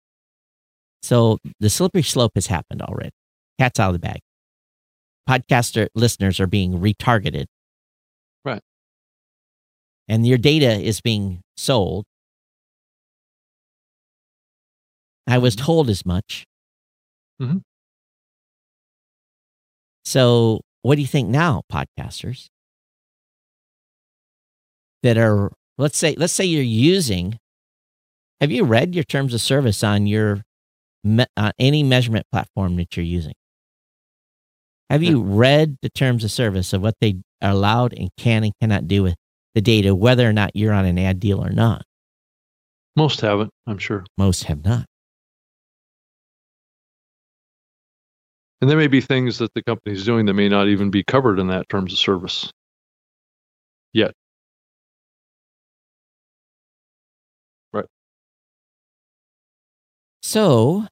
So the slippery slope has happened already. Cat's out of the bag. Podcaster listeners are being retargeted. Right. And your data is being sold. I was Mhm. told as much. Mhm. So, what do you think now, podcasters? That are let's say let's say you're using. Have you read your terms of service on your me, uh, any measurement platform that you're using? Have you read the terms of service of what they are allowed and can and cannot do with the data, whether or not you're on an ad deal or not? Most haven't, I'm sure. Most have not. And there may be things that the company's doing that may not even be covered in that terms of service. Yet. Right. So,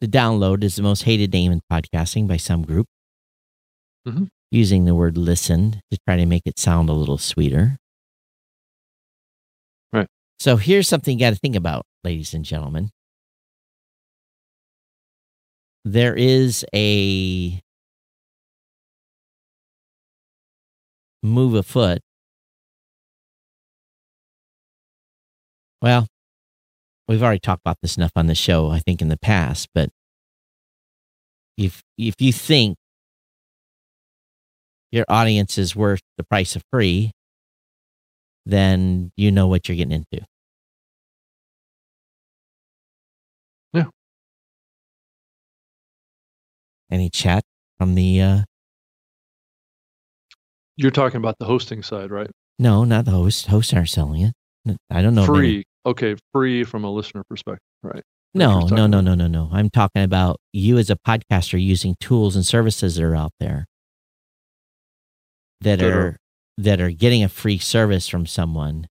the download is the most hated name in podcasting by some group, Mhm. using the word listen to try to make it sound a little sweeter. Right. So, here's something you got to think about, ladies and gentlemen. There is a move afoot. Well, we've already talked about this enough on the show, I think, in the past, but if if you think your audience is worth the price of free, then you know what you're getting into. Yeah. Any chat from the uh You're talking about the hosting side, right? no, not the host. Hosts aren't selling it. I don't know. free. Okay, free from a listener perspective, right? No, no, no, no, no, no. I'm talking about you as a podcaster using tools and services that are out there. that, That are, are- that are getting a free service from someone.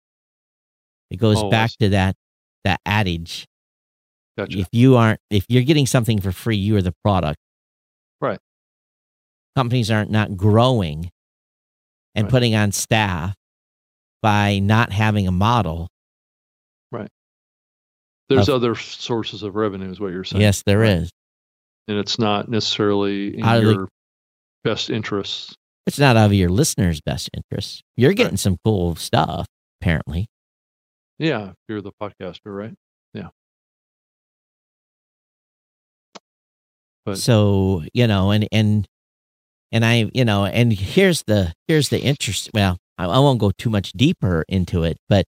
It goes Oh, I back to that that adage. Gotcha. If you aren't if you're getting something for free, you are the product. Right. Companies aren't not growing and Right. putting on staff by not having a model. There's of- other sources of revenue, is what you're saying. Yes, there is. and it's not necessarily in of the- your best interests. It's not out of your listeners' best interest. You're Right. getting some cool stuff, apparently. Yeah, if you're the podcaster, right? But- so you know, and and and I, you know, and here's the here's the interest. Well, I, I won't go too much deeper into it, but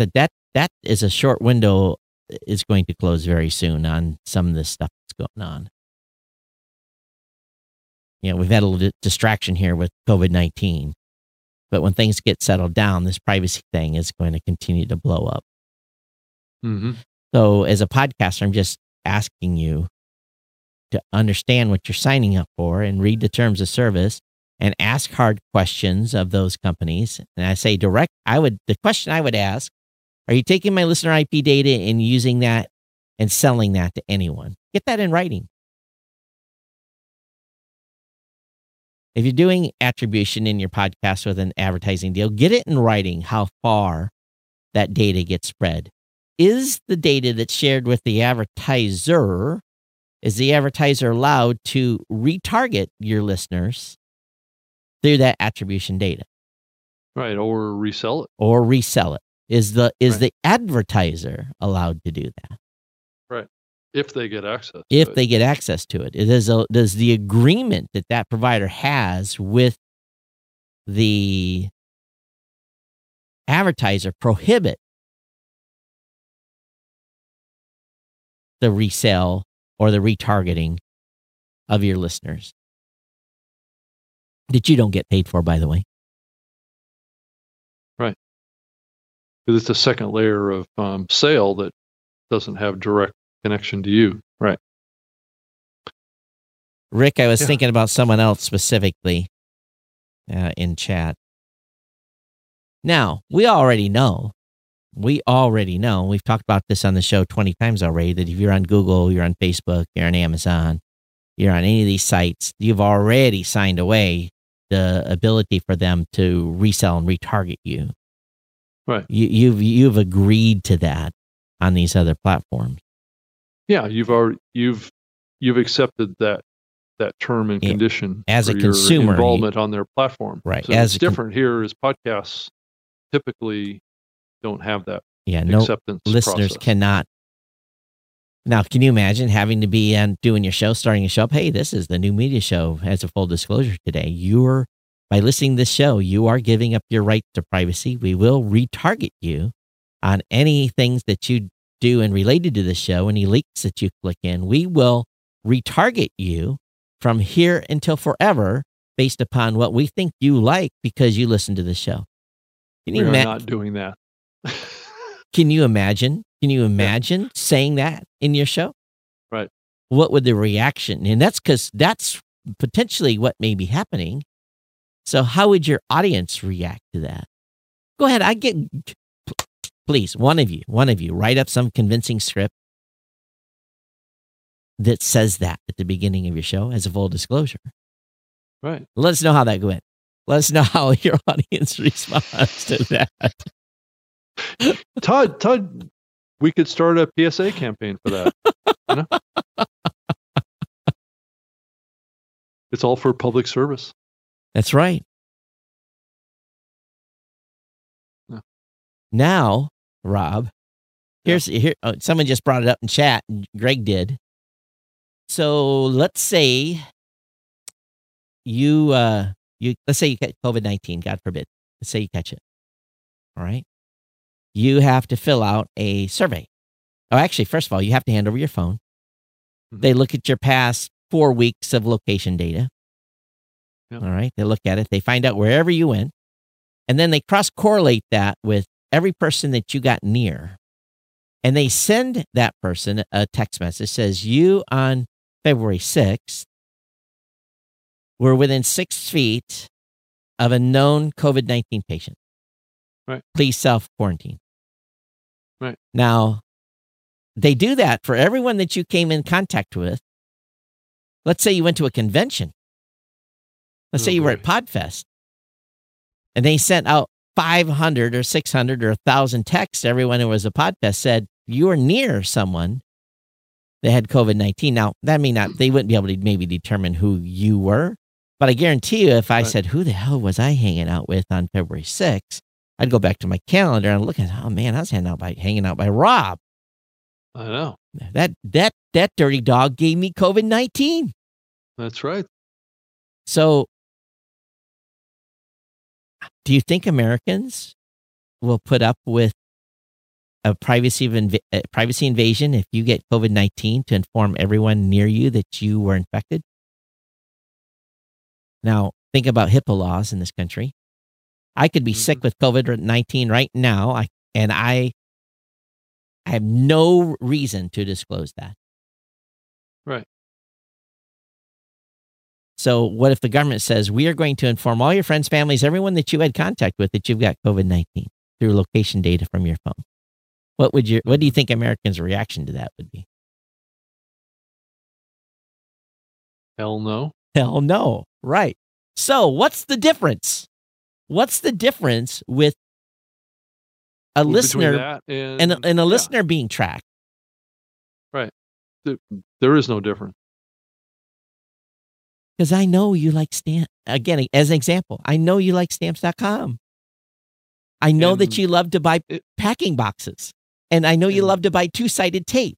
that that that is a short window is going to close very soon on some of this stuff that's going on. You know, we've had a little distraction here with COVID nineteen, but when things get settled down, this privacy thing is going to continue to blow up. Mm-hmm. So, as a podcaster, I'm just asking you to understand what you're signing up for and read the terms of service and ask hard questions of those companies. And I say direct, I would, the question I would ask are you taking my listener IP data and using that and selling that to anyone? Get that in writing. If you're doing attribution in your podcast with an advertising deal, get it in writing how far that data gets spread is the data that's shared with the advertiser is the advertiser allowed to retarget your listeners through that attribution data Right, or resell it. or resell it is the is Right. the advertiser allowed to do that Right. if they get access. if they get access to it it is a, does the agreement that that provider has with the advertiser prohibit the resale or the retargeting of your listeners that you don't get paid for by the way because it's a second layer of um, sale that doesn't have direct connection to you. Right. rick i was Yeah. thinking about someone else specifically uh, in chat now we already know we already know we've talked about this on the show 20 times already that if you're on google you're on facebook you're on amazon you're on any of these sites you've already signed away the ability for them to resell and retarget you Right. you, you've you've agreed to that on these other platforms Yeah, you've already you've you've accepted that that term and Yeah. condition As a consumer, involvement on their platform. Right, So as it's a con- different here podcasts typically don't have that yeah no listeners process. cannot now can you imagine having to be on doing your show starting a show up hey this is the new media show as a full disclosure today you're by listening to this show you are giving up your right to privacy we will retarget you on any things that you do and related to the show any links that you click in we will retarget you from here until forever based upon what we think you like because you listen to the show can you We are ima- not doing that. (laughs) can you imagine? Can you imagine saying that in your show? Right. What would the reaction? And that's because that's potentially what may be happening. So, how would your audience react to that? Go ahead. I get, please, one of you, one of you, write up some convincing script that says that at the beginning of your show as a full disclosure. right. Let us know how that went. Let us know how (laughs) your audience responds to that. (laughs) Todd, Todd, we could start a PSA campaign for that. you know? (laughs) It's all for public service. That's right. Now, Rob, here's here. Oh, someone just brought it up in chat. Greg did. So let's say you uh you let's say you get COVID nineteen. God forbid. Let's say you catch it. All right. You have to fill out a survey. Oh, actually, first of all, you have to hand over your phone. Mhm. They look at your past four weeks of location data. Yep. All right. They look at it. They find out wherever you went. And then they cross correlate that with every person that you got near. And they send that person a text message says, You on February 6th were within six feet of a known COVID 19 patient. Right. Please self quarantine. Right. Now, they do that for everyone that you came in contact with. Let's say you went to a convention. Let's Oh, say you were at. Podfest and they sent out 500 or 600 or 1,000 texts to everyone who was at Podfest said, You were near someone that had COVID 19. Now, that may not, they wouldn't be able to maybe determine who you were, but I guarantee you, if I said, Who the hell was I hanging out with on February 6th? I'd go back to my calendar and look at, oh man, I was hanging out by hanging out by Rob. I know. That that that dirty dog gave me COVID nineteen. That's right. So, do you think Americans will put up with a privacy of inv- uh, privacy invasion if you get COVID nineteen to inform everyone near you that you were infected? Now, think about HIPAA laws in this country. I could be sick Mhm. with COVID nineteen right now, I, and I, I have no reason to disclose that. Right. So, what if the government says we are going to inform all your friends, families, everyone that you had contact with that you've got COVID nineteen through location data from your phone? What would you? What do you think Americans' reaction to that would be? Hell no. Hell no. Right. So, what's the difference? What's the difference with a Between listener and, and a, and a yeah, listener being tracked? Right. There is no difference. Because I know you like stamp. Again, as an example, I know you like stamps.com. I know that you love to buy packing boxes. And I know you love to buy two sided tape.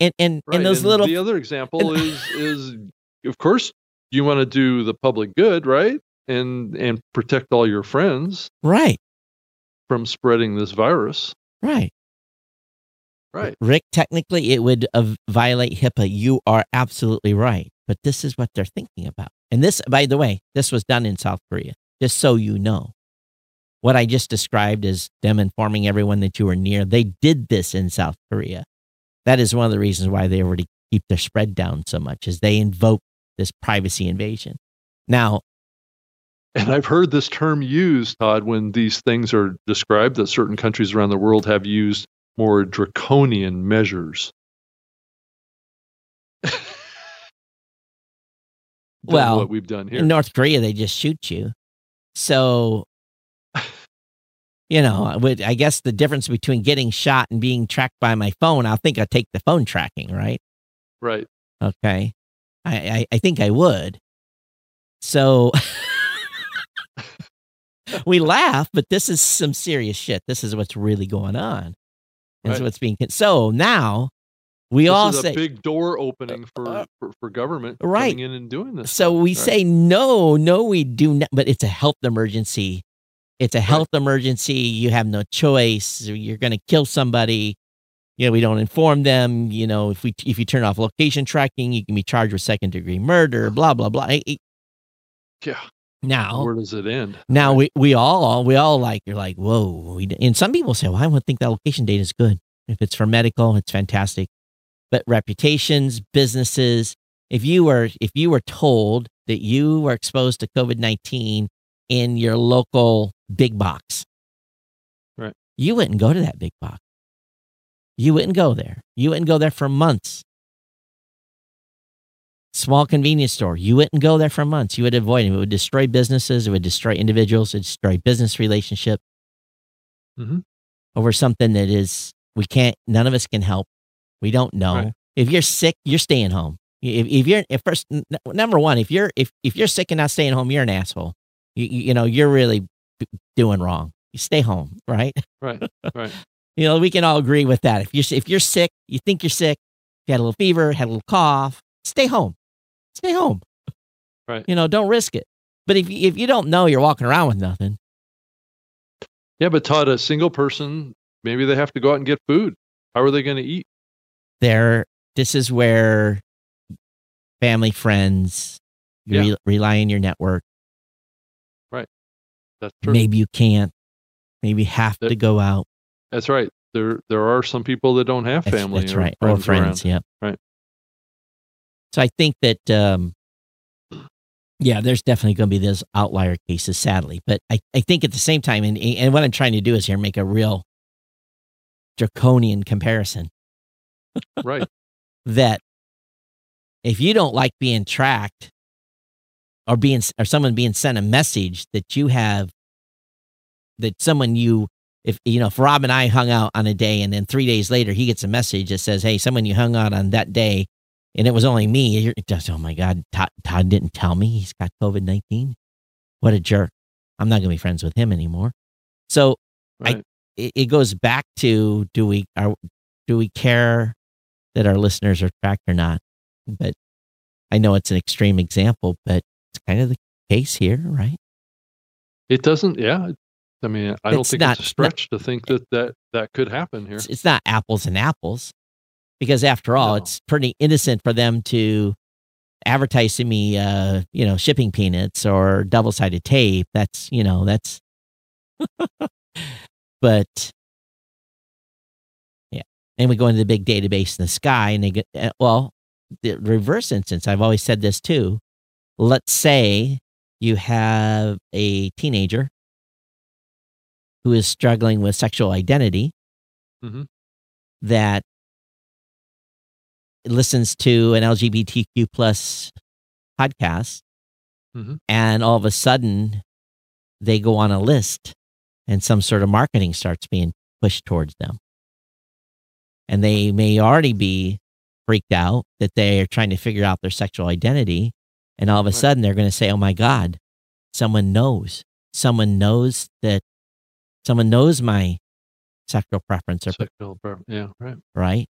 And, and, Right. and those little, the other example and- is is of course you want to do the public good, right? And and protect all your friends right, from spreading this virus. right. Right. Rick, technically it would uh, violate HIPAA. You are absolutely right. But this is what they're thinking about. And this, by the way, this was done in South Korea, just so you know. What I just described is them informing everyone that you were near. They did this in South Korea. That is one of the reasons why they already keep their spread down so much, is they invoke this privacy invasion. Now, And I've heard this term used, Todd, when these things are described that certain countries around the world have used more draconian measures. (laughs) Well, what we've done here. in North Korea, they just shoot you. So, you know, I guess the difference between getting shot and being tracked by my phone, I think I'd take the phone tracking, right? right. Okay. I, I, I think I would. So (laughs) we laugh, but this is some serious shit. This is what's really going on. Is Right. what's being so now we This all say a big door opening for, Uh, for, for government right. coming in and doing this. So we right? say no, no, we do not. But it's a health emergency. It's a health emergency. You have no choice. You're going to kill somebody. You know, we don't inform them. You know, if we if you turn off location tracking, you can be charged with second degree murder. Blah blah blah. Yeah. Now, Where does it end? now Right. we we all we all like you're like whoa. We, and some people say, well, I would think that location data is good. If it's for medical, it's fantastic. But reputations, businesses, if you were if you were told that you were exposed to COVID nineteen in your local big box, Right. You wouldn't go to that big box. You wouldn't go there. You wouldn't go there for months. Small convenience store. You wouldn't go there for months. You would avoid it. It would destroy businesses. It would destroy individuals. It would destroy business relationship Mhm. over something that is we can't. None of us can help. We don't know. Right. If you're sick, you're staying home. If, if you're if first n- number one, if you're if if you're sick and not staying home, you're an asshole. You you, know you're really doing wrong. You stay home, right? Right. Right. (laughs) You know we can all agree with that. If you're if you're sick, you think you're sick, you had a little fever, had a little cough, stay home. Stay home. Right. You know, don't risk it. But if you, if you don't know, you're walking around with nothing. Yeah, but Todd, a single person, maybe they have to go out and get food. How are they going to eat? There, this is where family, friends, you Yeah. re- rely on your network. Right that's true. Maybe you can't. Maybe have That- to go out. That's right. There there are some people that don't have That's, family that's or right. friends, or friends. around. Yep. Right. So I think that um, Yeah, there's definitely going to be those outlier cases, sadly. But I, I think at the same time, and, and what I'm trying to do is here make a real draconian comparison. Right. that if you don't like being tracked or being or someone being sent a message that you have that someone you if you know if Rob and I hung out on a day and then three days later he gets a message that says, "Hey, someone you hung out on that day," and it was only me. You're just, oh my god, Todd, Todd didn't tell me he's got COVID nineteen. What a jerk! I'm not going to be friends with him anymore. So right. I it, it goes back to do we are do we care that our listeners are tracked or not? But I know it's an extreme example, but it's kind of the case here, right? It doesn't. Yeah. I mean, I don't think not- it's a stretch to think that that that could happen here. It's, it's not apples and apples because after all, No. it's pretty innocent for them to advertise to me, uh, you know, shipping peanuts or double sided tape. That's, you know, that's, (laughs) but. And we go into the big database in the sky and they get, uh, well, the reverse instance, I've always said this too. Let's say you have a teenager who is struggling with sexual identity Mhm. that listens to an LGBTQ plus podcast, Mhm. and all of a sudden they go on a list, and some sort of marketing starts being pushed towards them, and they may already be freaked out that they are trying to figure out their sexual identity, and all of a Right. sudden they're going to say, "Oh my God, someone knows, someone knows that, someone knows my sexual preference or Sexual preference. Yeah. Right. right?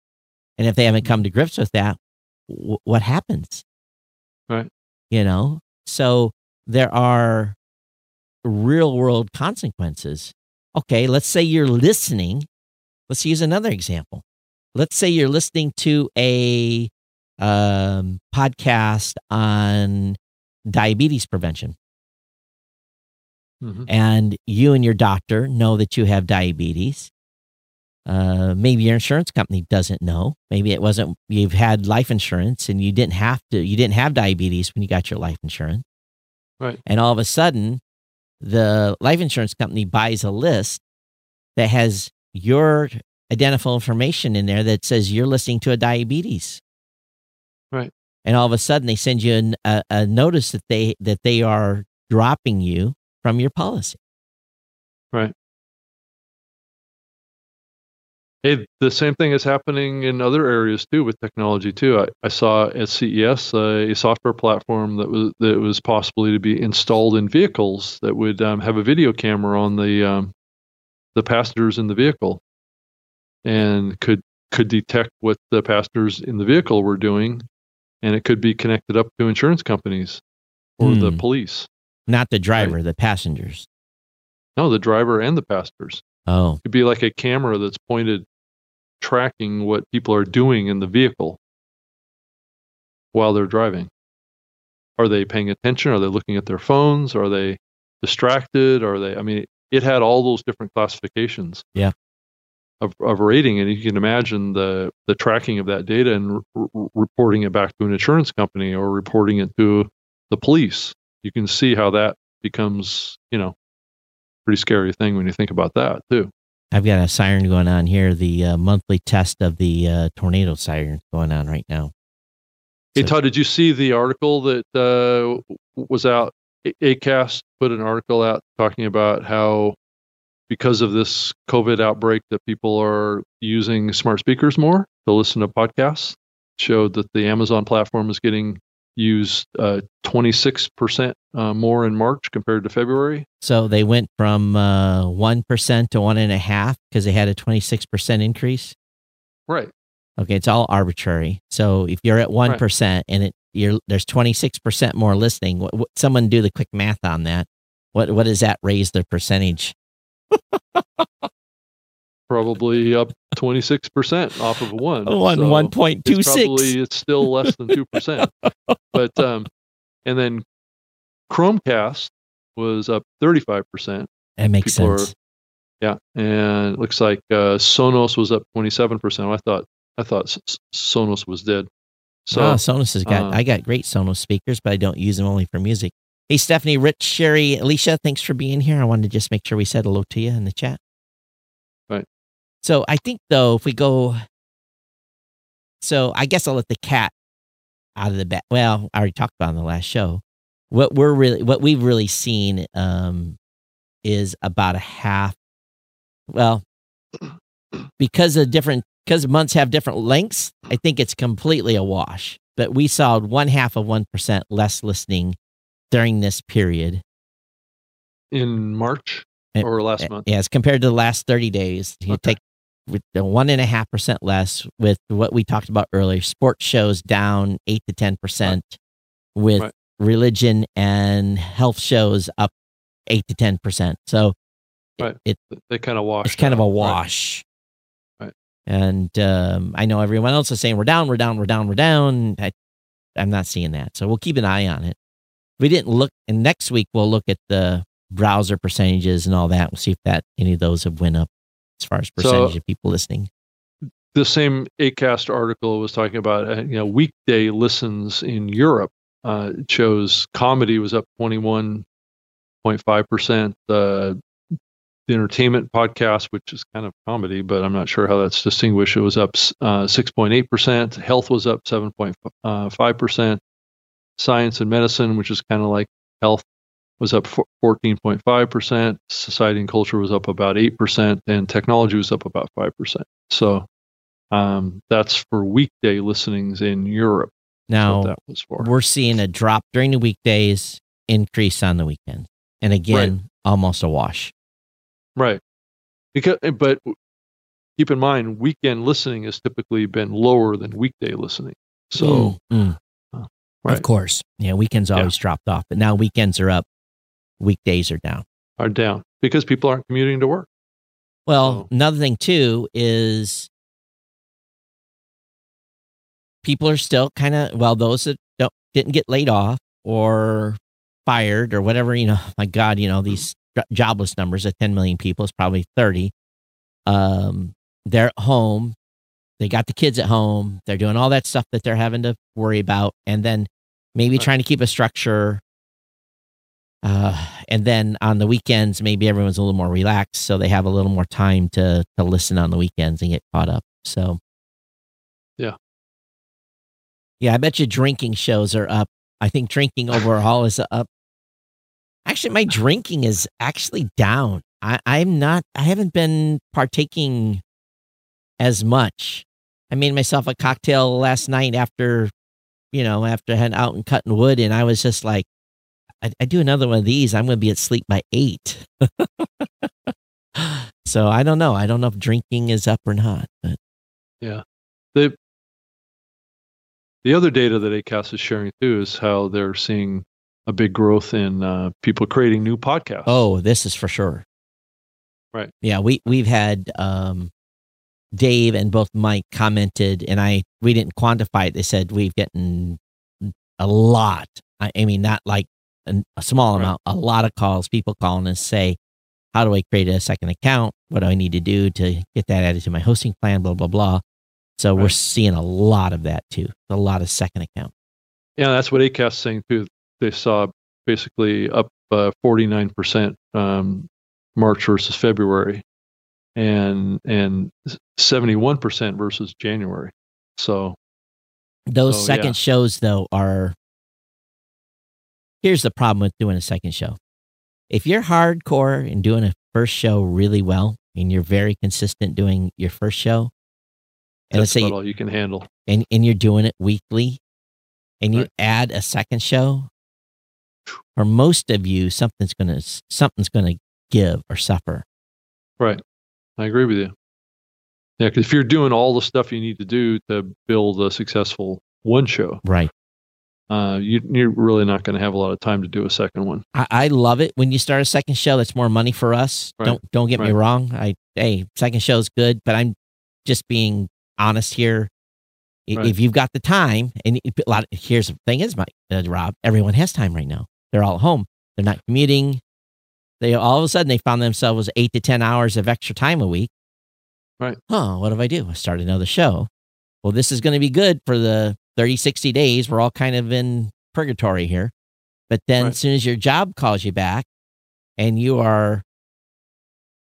And if they haven't mm-hmm. come to grips with that, w- what happens? Right. You know, so there are real world consequences. Okay, let's say you're listening. Let's use another example. Let's say you're listening to a um, podcast on diabetes prevention hmm and you and your doctor know that you have diabetes. Uh, maybe your insurance company doesn't know. Maybe it wasn't. You've had life insurance and you didn't have to. You didn't have diabetes when you got your life insurance. Right. And all of a sudden, the life insurance company buys a list that has your identifiable information in there that says you're listening to a diabetes. Right. And all of a sudden, they send you an, a, a notice that they that they are dropping you from your policy. Right. Hey, the same thing is happening in other areas too with technology too. I, I saw at CES uh, a software platform that was that was possibly to be installed in vehicles that would um, have a video camera on the um, the passengers in the vehicle, and could could detect what the passengers in the vehicle were doing, and it could be connected up to insurance companies or the Hmm. police. Not the driver, the passengers. No, the driver and the passengers. Oh, It'd be like a camera that's pointed tracking what people are doing in the vehicle while they're driving. Are they paying attention? Are they looking at their phones? Are they distracted? Are they, I mean, it had all those different classifications. Yeah. Of, of rating, and you can imagine the the tracking of that data and r- r- reporting it back to an insurance company or reporting it to the police. You can see how that becomes, you know, pretty scary thing when you think about that too. I've got a siren going on here. The uh, monthly test of the uh, tornado siren going on right now. Hey So- Todd, did you see the article that uh, was out? Acast put an article out talking about how because of this COVID outbreak that people are using smart speakers more to listen to podcasts. Showed that the Amazon platform is getting used uh, 26% uh, more in March compared to February. So they went from uh, one percent to one and a half because they had a twenty six percent increase. Right. Okay, it's all arbitrary. So if you're at one and it you're there's twenty six percent more listening. What, what, someone do the quick math on that. What what does that raise their percentage? Probably up 26% off of one. (laughs) So- one point two it's probably it's still less than two percent. but (laughs) um, and then Chromecast was up thirty five percent. That makes people are- sense. Yeah, and it looks like uh, Sonos was up twenty seven percent. I thought I thought Sonos was dead. So oh, Sonos has got. uh, I got great Sonos speakers, but I don't use them only for music. Hey, Stephanie, Rich, Sherry, Alicia, thanks for being here. I wanted to just make sure we said hello to you in the chat. Right. So I think though, if we go, so I guess I'll let the cat out of the bag. Well, I already talked about on the last show. What we're really, what we've really seen, um, is about a half. Well, (clears throat) because of different, because months have different lengths, I think it's completely a wash. But we saw one half of one percent less listening during this period. in March Eh, or last month. Yes, compared to the last 30 days, you Okay. take with the one and a half percent less with what we talked about earlier. Sports shows down eight to 10%, with Right. religion and health shows up eight to 10%. So it- Right. it, They kind of wash. it's kind of a wash. Right. And um, I know everyone else is saying we're down, we're down, we're down, we're down. I, I'm not seeing that. So we'll keep an eye on it. We didn't look, and next week we'll look at the browser percentages and all that. We'll see if that any of those have went up as far as So- percentage of people listening. the same Acast article was talking about uh, you know weekday listens in Europe. Uh, shows comedy was up twenty one point five percent. The the entertainment podcast, which is kind of comedy, but I'm not sure how that's distinguished. It was up uh, six point eight percent. Health was up seven point five percent. Science and medicine, which is kind of like health, was up fourteen point five percent. Society and culture was up about eight percent, and technology was up about five percent. So um, that's for weekday listenings in Europe. Now that was for. we're seeing a drop during the weekdays, increase on the weekend, and again almost a wash. Right. Because, but keep in mind, weekend listening has typically been lower than weekday listening. So, Mm, mm. Right. of course, yeah, weekends Yeah. always dropped off, but now weekends are up, weekdays are down. are down because people aren't commuting to work. Well, So- another thing too is people are still kind of well, those that don't didn't get laid off or fired or whatever. You know, (laughs) my God, you know these jobless numbers of 10 million people is probably 30. Um, they're at home. They got the kids at home. They're doing all that stuff that they're having to worry about, and then maybe trying to keep a structure. Uh, and then on the weekends, maybe everyone's a little more relaxed, so they have a little more time to to listen on the weekends and get caught up. So, Yeah. yeah, I bet you drinking shows are up. I think drinking overall is up. Actually, my drinking is actually down. I, I'm not. I haven't been partaking as much. I made myself a cocktail last night after, you know, after heading out and cutting wood, and I was just like, I, I do another one of these, I'm going to be at sleep by eight. (laughs) so I don't know. I don't know if drinking is up or not. But Yeah. The the other data that Acast is sharing too is how they're seeing a big growth in uh, people creating new podcasts. oh, this is for sure. Right. Yeah, we we've had um, Dave and both Mike commented, and I we didn't quantify it. They said we've gotten a lot. I, I mean, not like an, a small Right. amount, a lot of calls. People calling us say, "How do I create a second account? What do I need to do to get that added to my hosting plan?" Blah blah blah. So we're seeing a lot of that too. A lot of second account. Yeah, that's what Acast saying too. They saw basically up forty nine percent um, March versus February, and and seventy one percent versus January. So Those So, second yeah. shows, though, are. Here's the problem with doing a second show. If you're hardcore and doing a first show really well, and you're very consistent doing your first show, and let's that's say about all you can handle. and, and you're doing it weekly, and you Right. add a second show, for most of you, something's gonna something's gonna give or suffer. Right, I agree with you. Yeah, because if you're doing all the stuff you need to do to build a successful one show, Right. uh, you, you're really not going to have a lot of time to do a second one. I, I love it when you start a second show. That's more money for us. Right. Don't don't get me wrong. I hey, second show is good, but I'm just being honest here. Right. If you've got the time, and a lot. here's the thing: is Mike, uh, Rob, everyone has time right now. They're all at home. They're not commuting. They all of a sudden they found themselves eight to ten hours of extra time a week. Right. Huh? What do I do? I start another show. Well, this is going to be good for the 30, 60 days, we're all kind of in purgatory here. But then Right. as soon as your job calls you back and you are,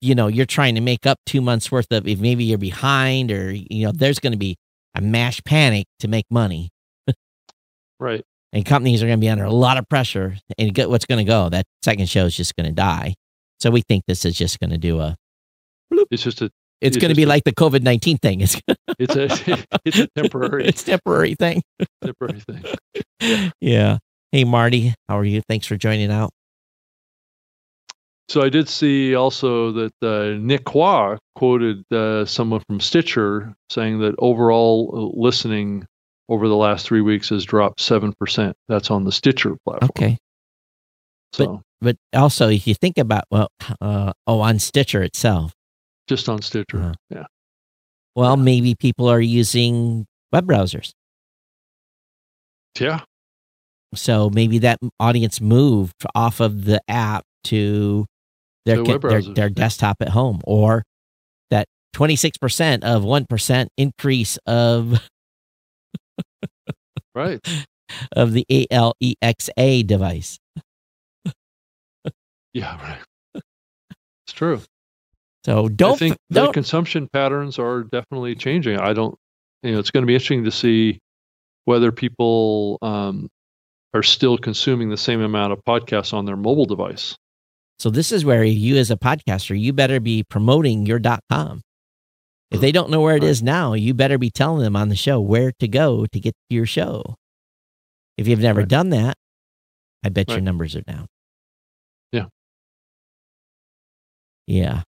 you know, you're trying to make up two months worth of, if maybe you're behind or, you know, there's going to be a mash panic to make money (laughs) Right. And companies are going to be under a lot of pressure and get what's going to go. That second show is just going to die. So we think this is just going to do a, It's just a it's It's going to be a- like the COVID 19 thing. It's, (laughs) it's a (laughs) it's a temporary (laughs) it's temporary thing. temporary thing. Yeah. Hey, Marty, how are you? Thanks for joining out. So I did see also that uh, Nick Quah quoted uh, someone from Stitcher saying that overall uh, listening over the last three weeks has dropped seven percent. That's on the Stitcher platform. Okay. So But also, if you think about, well, uh, oh, on Stitcher itself, just on Stitcher. Uh-huh. Yeah. well, maybe people are using web browsers. Yeah. So maybe that audience moved off of the app to their web their, their desktop at home, or that twenty six percent of one percent increase of Right. (laughs) of the ALEXA device. Yeah. Right. It's true. So don't I think f- the don't consumption patterns are definitely changing. I don't, you know, it's going to be interesting to see whether people um, are still consuming the same amount of podcasts on their mobile device. So this is where you as a podcaster, you better be promoting your .com. If they don't know where it is now, you better be telling them on the show where to go to get to your show. If you've never Right. done that, I bet your numbers are down. Yeah. Yeah.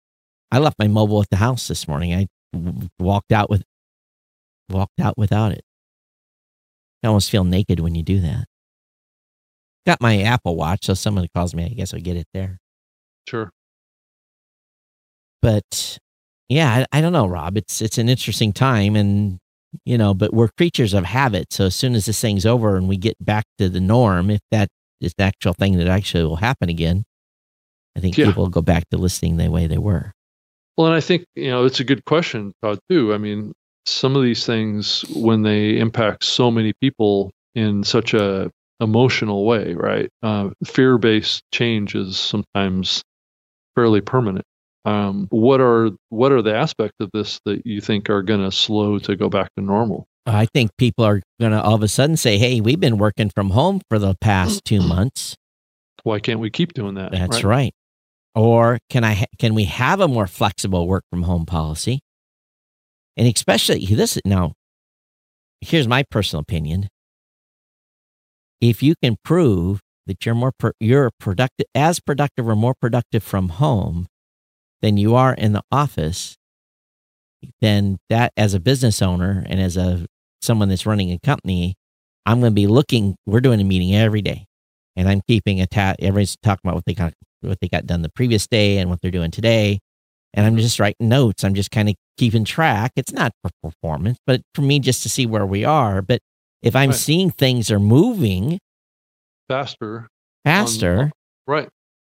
I left my mobile at the house this morning. I walked out with walked out without it. I almost feel naked when you do that. Got my Apple Watch, so someone calls me, I guess I'll get it there. Sure. but yeah, I, I don't know, Rob. It's it's an interesting time, and you know, but we're creatures of habit. So as soon as this thing's over and we get back to the norm, if that is the actual thing that actually will happen again, I think Yeah. people will go back to listening the way they were. Well, and I think, you know, it's a good question, Todd, too. I mean, some of these things, when they impact so many people in such a emotional way, right? Uh, fear-based change is sometimes fairly permanent. Um, what are what are the aspects of this that you think are going to slow to go back to normal? I think people are going to all of a sudden say, "Hey, we've been working from home for the past two (clears throat) months. Why can't we keep doing that? That's right. Or can I ha- can we have a more flexible work from home policy? And especially this now, here's my personal opinion. If you can prove that you're more pro- you're productive as productive or more productive from home than you are in the office, then that as a business owner and as a someone that's running a company, I'm going to be looking. We're doing a meeting every day, and I'm keeping a tat. Everybody's talking about what they got what they got done the previous day and what they're doing today, and I'm just writing notes. I'm just kind of keeping track. It's not for performance, but for me just to see where we are. But if I'm Right. seeing things are moving Faster, faster, right?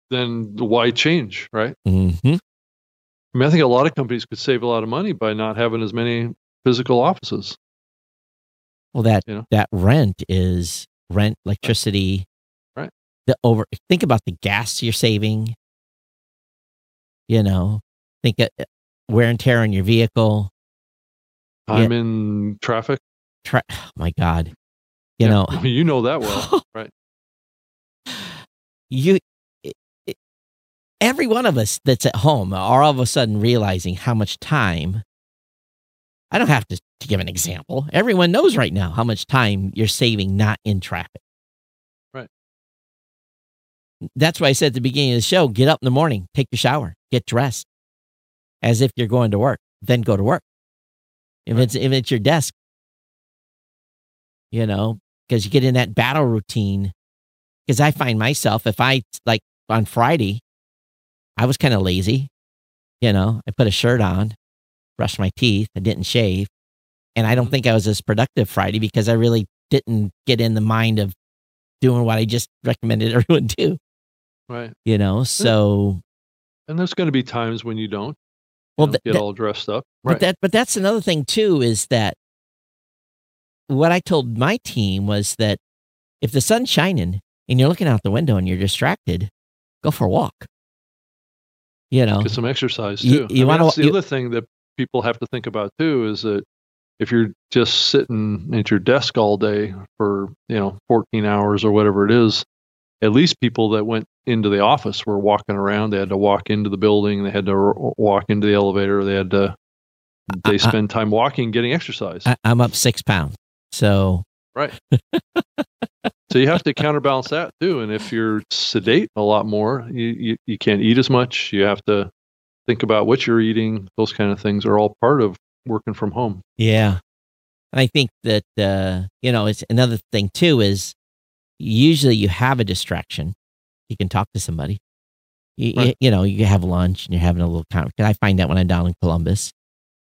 Then why change, right? mhm, I mean, I think a lot of companies could save a lot of money by not having as many physical offices. well that You know? that rent is rent, electricity, Right. The over think about the gas you're saving. You know, think of uh, wear and tear on your vehicle. Yeah. Time in traffic. Tra- oh my God, you Yeah. know, (laughs) you know that well, (laughs) right? you every one of us that's at home are all of a sudden realizing how much time i don't have to, to give an example everyone knows right now how much time you're saving not in traffic Right. that's why i said at the beginning of the show get up in the morning take your shower get dressed as if you're going to work then go to work if Right. it's if it's your desk you know because you get in that battle routine because I find myself if I like on Friday, I was kind of lazy. You know, I put a shirt on, brushed my teeth, I didn't shave, and I don't mm-hmm. think I was as productive Friday because I really didn't get in the mind of doing what I just (laughs) recommended everyone do. Right. You know, eh, so And there's going to be times when you don't, well, you know, th- get that- all dressed up. but that but that's another thing too is that what I told my team was that if the sun's shining and you're looking out the window and you're distracted, go for a walk. You know, Get some exercise too. you mean, wanna- that's the you- other thing that people have to think about too is that if you're just sitting at your desk all day for you know 14 hours or whatever it is, at least people that went into the office were walking around. They had to walk into the building. They had to r- walk into the elevator. They had to. They I- spend time walking, getting exercise. I, I'm up six pounds. So Right. (laughs) so you have to counterbalance that too. And if you're sedate a lot more, you, you, you can't eat as much. You have to think about what you're eating. Those kind of things are all part of working from home. Yeah. And I think that, uh, you know, it's another thing too is usually you have a distraction. You can talk to somebody. You, you, you know, you have lunch and you're having a little conversation. I find that when I'm down in Columbus.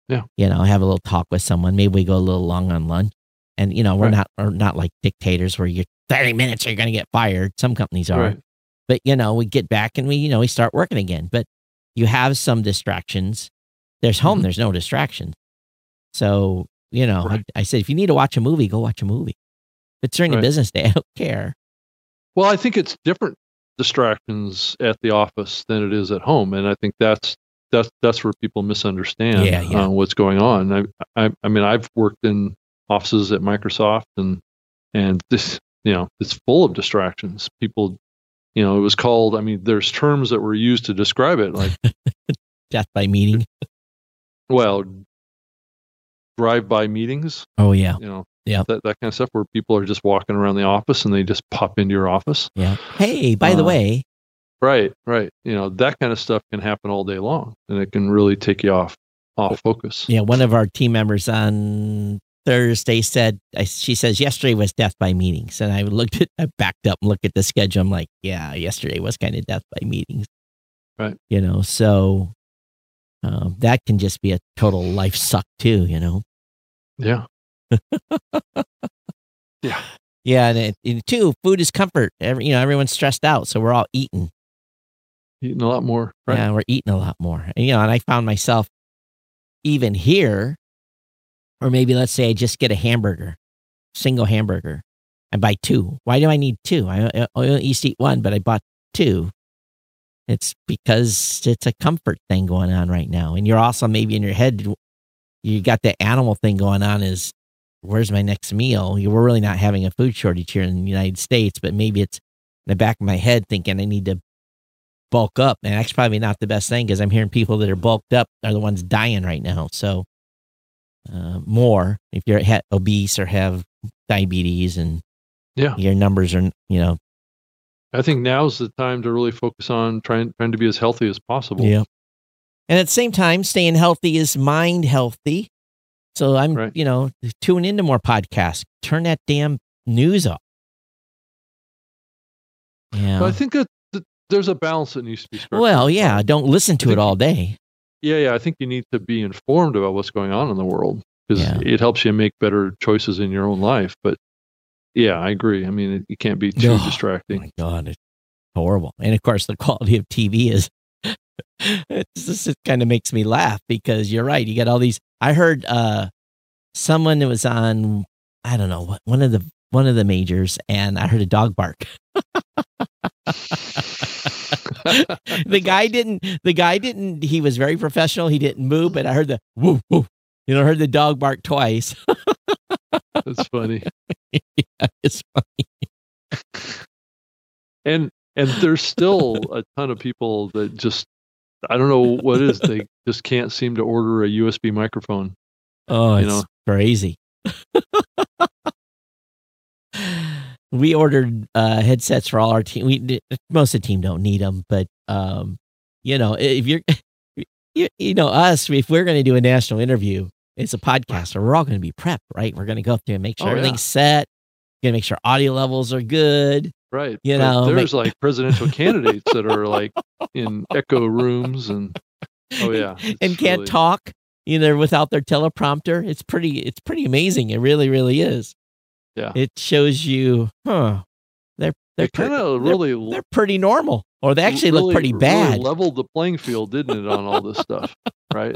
Yeah. You know, I have a little talk with someone. Maybe we go a little long on lunch. And, you know, we're Right. not, we're not like dictators where you're 30 minutes, you're going to get fired. Some companies are. Right. But, you know, we get back and we, you know, we start working again. But you have some distractions. There's home, Mhm. there's no distractions. So, you know, Right. I, I said, if you need to watch a movie, go watch a movie. It's during a business day, (laughs) I don't care. Well, I think it's different distractions at the office than it is at home, and I think that's that's that's where people misunderstand Yeah, yeah. Uh, what's going on. I, I I mean, I've worked in offices at Microsoft, and and this you know it's full of distractions. People, you know, it was called. I mean, there's terms that were used to describe it, like (laughs) Death by meeting. well, drive-by meetings. Oh, yeah. You know, Yeah. that that kind of stuff where people are just walking around the office and they just pop into your office. Yeah. Hey, by the Uh, way, Right, right. You know, that kind of stuff can happen all day long and it can really take you off off focus. yeah, one of our team members on Thursday said, I, she says, yesterday was death by meetings. And I looked at, I backed up and looked at the schedule. I'm like, yeah, yesterday was kind of death by meetings. Right. You know, so um, that can just be a total life suck too, you know? Yeah. (laughs) yeah. Yeah. And, it, and two, food is comfort. Every, you know, everyone's stressed out. So we're all eating. Eating a lot more. Right. Yeah, we're eating a lot more. And, you know, and I found myself even here, or maybe let's say I just get a hamburger, single hamburger, and buy two. Why do I need two? I, I only eat one, but I bought two. It's because it's a comfort thing going on right now. And you're also maybe in your head, you got the animal thing going on is where's my next meal? We're really not having a food shortage here in the United States, but maybe it's in the back of my head thinking I need to bulk up. And that's probably not the best thing because I'm hearing people that are bulked up are the ones dying right now. So, uh, more if you're ha- obese or have diabetes and Yeah. your numbers are, you know, I think now's the time to really focus on trying trying to be as healthy as possible. yeah. And at the same time, staying healthy is mind healthy. So I'm, Right. you know, tune into more podcasts. Turn that damn news off. Yeah. But I think that, that there's a balance that needs to be struck. well, yeah. Don't listen to it all day. Yeah, yeah. I think you need to be informed about what's going on in the world because Yeah. it helps you make better choices in your own life. But yeah, I agree. I mean, it, you can't be too Oh, Oh distracting. my God, it's horrible. And of course, the quality of TV is. (laughs) it's just, it kind of makes me laugh because you're right. You got all these. I heard uh, someone that was on. I don't know what one of the one of the majors, and I heard a dog bark. (laughs) (laughs) the guy didn't. The guy didn't. He was very professional. He didn't move, but I heard the woo woo. You know, I heard the dog bark twice. (laughs) That's funny. (laughs) yeah, it's funny. and and there's still a ton of people that just I don't know what it is they just can't seem to order a USB microphone. Oh, You it's know? crazy. We ordered uh, headsets for all our team. We most of the team don't need them, but um, you know, if you're, (laughs) you, you know, us, if we're going to do a national interview, it's a podcast, so we're all going to be prepped, right? We're going to go through and make sure Oh, yeah. everything's set. Going to make sure audio levels are good. Right. You But know, there's like presidential candidates that are like in (laughs) echo rooms and oh yeah. and can't really- talk, you know, without their teleprompter. It's pretty. It's pretty amazing. It really, really is. Yeah. It shows you, huh? They're they're kind of they're- really they're pretty normal, or they actually look really- pretty really bad. leveled the playing field, didn't it, on all this stuff? Right.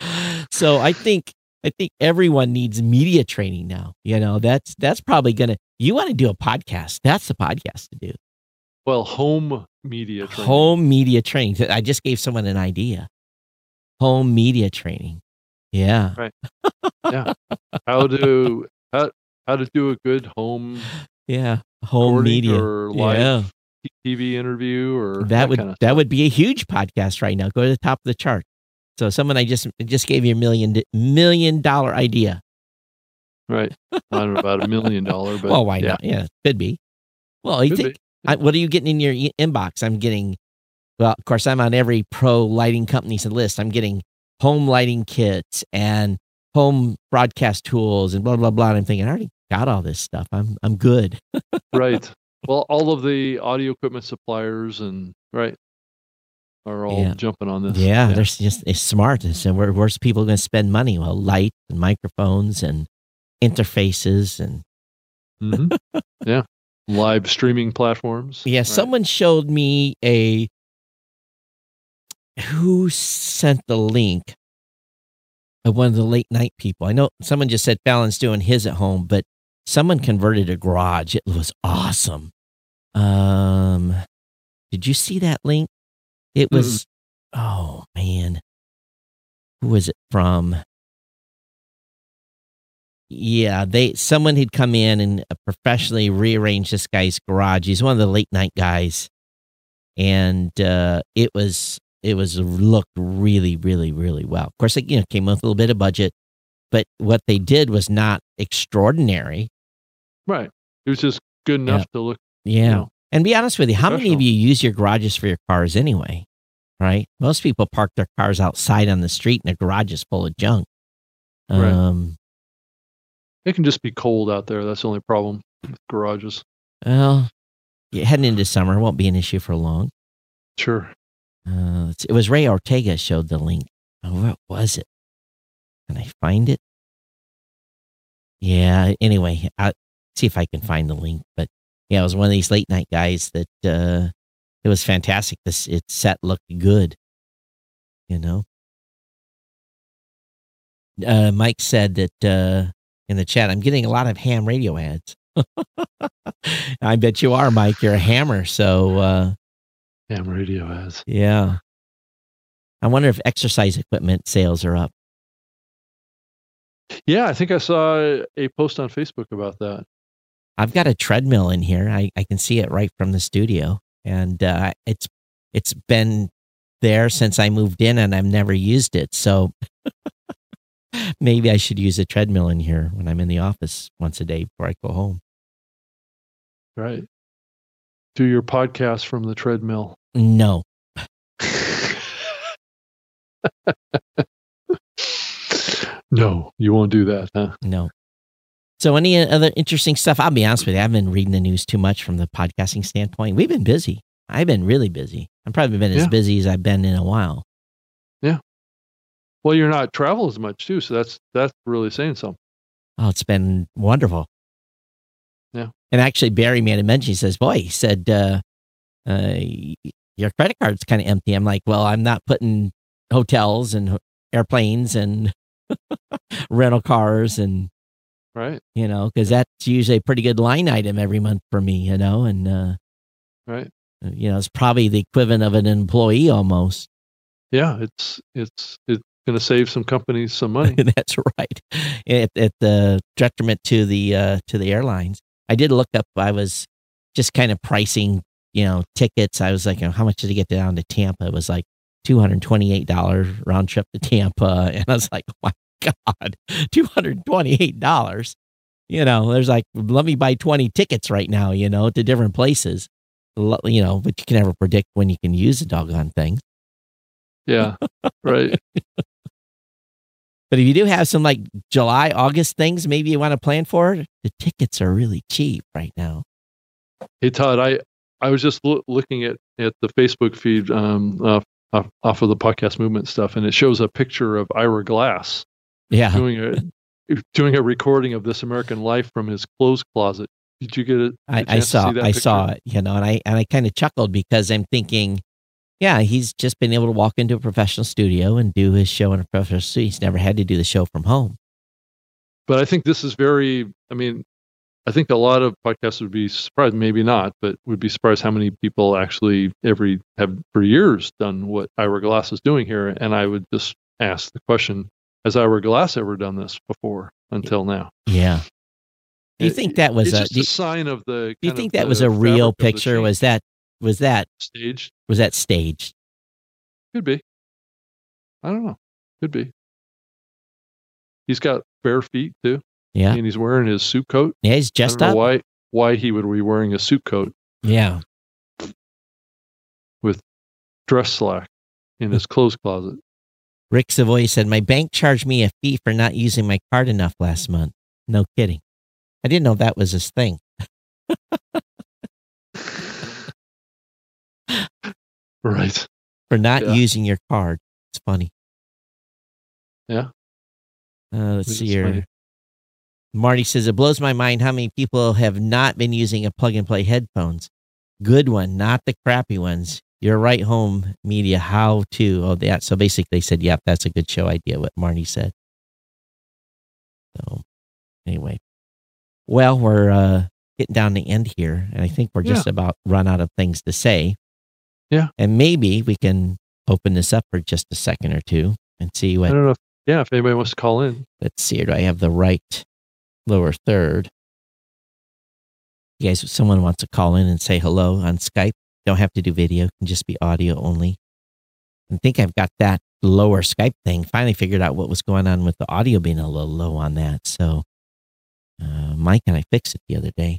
(laughs) so I think I think everyone needs media training now. You know, that's that's probably gonna. You want to do a podcast? That's the podcast to do. Well, home media training. Home media training. I just gave someone an idea. Home media training. Yeah. Right. (laughs) Yeah. how do how how to do a good home yeah home media or live yeah. TV interview or that would kind of that would be a huge podcast right now. Go to the top of the chart. So someone I just just gave you a million million dollar idea. right. I don't know about a million dollar, (laughs) but well, why yeah, not? Yeah, could be. Well, you think be. I, what are you getting in your e- inbox? I'm getting. Well, of course, I'm on every pro lighting company's list. I'm getting home lighting kits and home broadcast tools and blah blah blah. And I'm thinking, I already got all this stuff. I'm I'm good. (laughs) right. Well, all of the audio equipment suppliers and right are all Yeah. jumping on this. Yeah, they're just it's smart. And so where, where's people going to spend money? Well, light and microphones and interfaces and Mhm. (laughs) yeah. Live streaming platforms. yeah. Right. Someone showed me a who sent the link of one of the late night people. I know someone just said Fallon's doing his at home, but someone converted a garage. It was awesome. Um, did you see that link? It was. Oh man, who was it from? Yeah, they someone had come in and uh, professionally rearranged this guy's garage. He's one of the late night guys, and uh, it was it was looked really, really, really well. Of course, it you know came with a little bit of budget, but what they did was not extraordinary. Right. It was just good enough to look. Yeah. know, And be honest with you, how many of you use your garages for your cars anyway? Right? Most people park their cars outside on the street and the garage is full of junk. Right. Um, It can just be cold out there. That's the only problem with garages. well, yeah, heading into summer won't be an issue for long. Sure. Uh, it was Ray Ortega showed the link. Oh, what was it? Can I find it? Yeah. Anyway, I'll see if I can find the link. But yeah, it was one of these late night guys that uh, it was fantastic. This its set looked good. You know. Uh, Mike said that uh, in the chat, I'm getting a lot of ham radio ads. (laughs) I bet you are, Mike. You're a hammer, so. Uh, Ham radio ads. yeah. I wonder if exercise equipment sales are up. Yeah, I think I saw a post on Facebook about that. I've got a treadmill in here. I, I can see it right from the studio. And uh, it's it's been there since I moved in and I've never used it. So (laughs) maybe I should use a treadmill in here when I'm in the office once a day before I go home. Right. Do your podcast from the treadmill. No. (laughs) no, you won't do that, huh? No. So any other interesting stuff? I'll be honest with you. I've been reading the news too much from the podcasting standpoint. We've been busy. I've been really busy. I've probably been as Yeah. busy as I've been in a while. Yeah. Well, you're not travel as much too, so that's that's really saying something. Oh, it's been wonderful. Yeah. And actually, Barry made a mention. He says, "Boy," he said, uh, uh, "Your credit card's kind of empty." I'm like, "Well, I'm not putting hotels and airplanes and (laughs) rental cars and Right. you know, because that's usually a pretty good line item every month for me, you know, and uh, Right. you know, it's probably the equivalent of an employee almost. Yeah, it's it's it's going to save some companies some money. (laughs) That's right. At, at the detriment to the uh, to the airlines. I did look up. I was just kind of pricing, you know, tickets. I was like, you know, how much did it get down to Tampa? It was like two hundred twenty eight dollars round trip to Tampa, (laughs) and I was like, oh my god, two hundred twenty eight dollars. You know, there's like, let me buy twenty tickets right now. You know, to different places. You know, but you can never predict when you can use a doggone thing. yeah. Right. (laughs) But if you do have some like July, August things, maybe you want to plan for, the tickets are really cheap right now. Hey Todd, I I was just loo- looking at at the Facebook feed um off, off off of the podcast movement stuff, and it shows a picture of Ira Glass Yeah. doing a doing a recording of This American Life from his clothes closet. Did you get it? I, I saw I saw it, you know, and I and I kind of chuckled because I'm thinking, yeah, he's just been able to walk into a professional studio and do his show in a professional studio. He's never had to do the show from home. but I think this is very. I mean, I think a lot of podcasts would be surprised, maybe not, but would be surprised how many people actually every have for years done what Ira Glass is doing here. And I would just ask the question: Has Ira Glass ever done this before until now? Yeah. Do you think that was a? a sign of the? do you think that was a real fabric of the picture? Was that was that staged? was that staged? Could be. I don't know. Could be. He's got bare feet too, Yeah. and he's wearing his suit coat. Yeah, he's just up. why why he would be wearing a suit coat Yeah. With dress slack in his clothes closet. Rick Savoy said, My bank charged me a fee for not using my card enough last month. No kidding. I didn't know that was his thing. Right. For not Yeah. using your card. It's funny. Yeah. Uh, let's It's see here. funny. Marty says, It blows my mind how many people have not been using a plug and play headphones. Good one, not the crappy ones. Your right home media, how to. Oh, that. So basically, they said, Yep, that's a good show idea, what Marty said. So, anyway. Well, we're uh, getting down the end here, and I think we're just about run out of things to say. Yeah. And maybe we can open this up for just a second or two and see what. I don't know. If, yeah, if anybody wants to call in. Let's see. Do I have the right lower third? You guys, if someone wants to call in and say hello on Skype, don't have to do video, it can just be audio only. I think I've got that lower Skype thing. Finally figured out what was going on with the audio being a little low on that. So, uh, Mike and I fixed it the other day.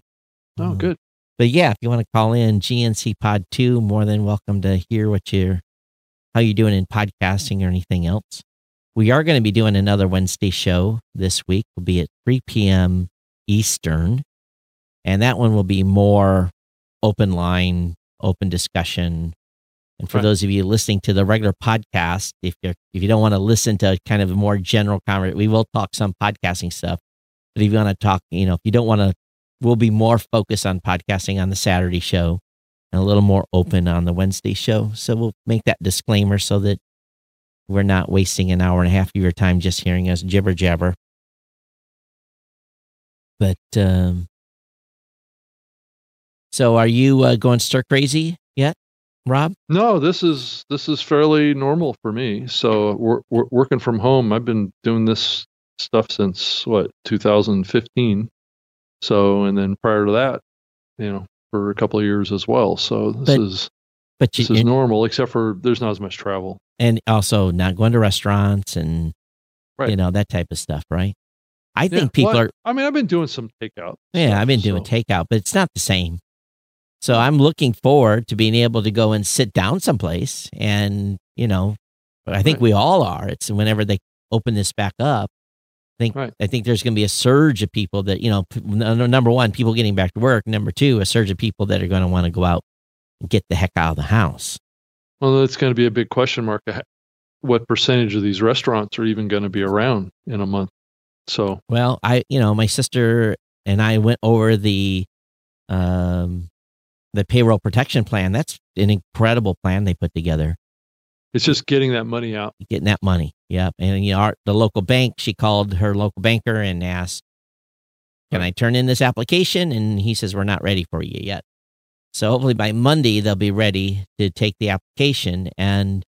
Oh, Uh, good. But yeah, if you want to call in GNC Pod 2, more than welcome to hear what you're, how you're doing in podcasting or anything else. We are going to be doing another Wednesday show this week. We'll be at 3 p.m. Eastern. And that one will be more open line, open discussion. And for Right. those of you listening to the regular podcast, if you if you don't want to listen to kind of a more general conversation, we will talk some podcasting stuff. But if you want to talk, you know, if you don't want to we'll be more focused on podcasting on the Saturday show and a little more open on the Wednesday show. So we'll make that disclaimer so that we're not wasting an hour and a half of your time just hearing us jibber jabber. But um, so are you uh, going stir crazy yet, Rob? No, this is this is fairly normal for me. So we're, we're working from home. I've been doing this stuff since what 2015. So and then prior to that, you know, for a couple of years as well. So this But is But you, this is normal, except for there's not as much travel. and also not going to restaurants and Right. you know that type of stuff, right? I Yeah, think people well, are I mean, I've been doing some takeout. Yeah, stuff, I've been doing so- takeout, but it's not the same. So I'm looking forward to being able to go and sit down someplace and, you know, I think Right. we all are. It's whenever they open this back up. I think Right. I think there's going to be a surge of people that, you know, number 1, people getting back to work, number 2, a surge of people that are going to want to go out and get the heck out of the house. Well, that's going to be a big question mark. uh, What percentage of these restaurants are even going to be around in a month? So Well, I, you know, my sister and I went over the um the payroll protection plan. That's an incredible plan they put together. it's just getting that money out. getting that money. Yep. And you know, our, the local bank, she called her local banker and asked, "Can I turn in this application?" And he says, "We're not ready for you yet." So hopefully by Monday they'll be ready to take the application. And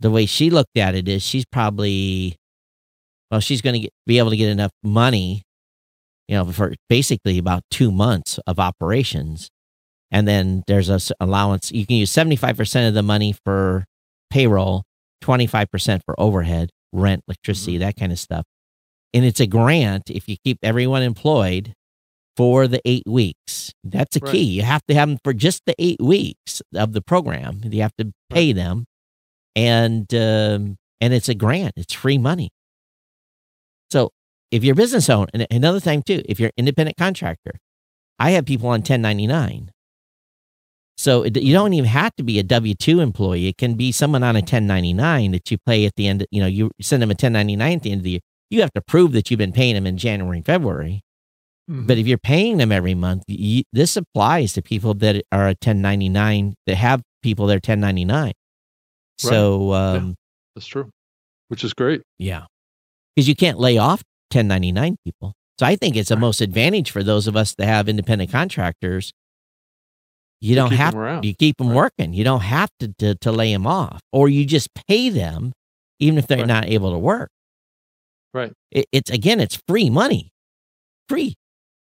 the way she looked at it is, she's probably, well, she's going to be able to get enough money, you know, for basically about two months of operations. And then there's a allowance. You can use seventy five percent of the money for payroll, 25% for overhead, rent, electricity, that kind of stuff. And it's a grant if you keep everyone employed for the eight weeks. That's a Right. key. You have to have them for just the eight weeks of the program. You have to pay them. And um, and it's a grant. It's free money. So if you're a business owner, and another thing too, if you're an independent contractor, I have people on 1099. So it, you don't even have to be a W two employee. It can be someone on a 1099 that you pay at the end. You know, you send them a 1099 at the end of the year. You have to prove that you've been paying them in January and February. But if you're paying them every month, you, this applies to people that are a 1099 that have people that are 1099. So um, that's true, which is great. yeah, because you can't lay off 1099 people. So I think it's a most advantage for those of us that have independent contractors. You don't have around. you keep them Right. working. You don't have to, to to lay them off, or you just pay them even if they're Right. not able to work. Right. It, it's again, it's free money, free.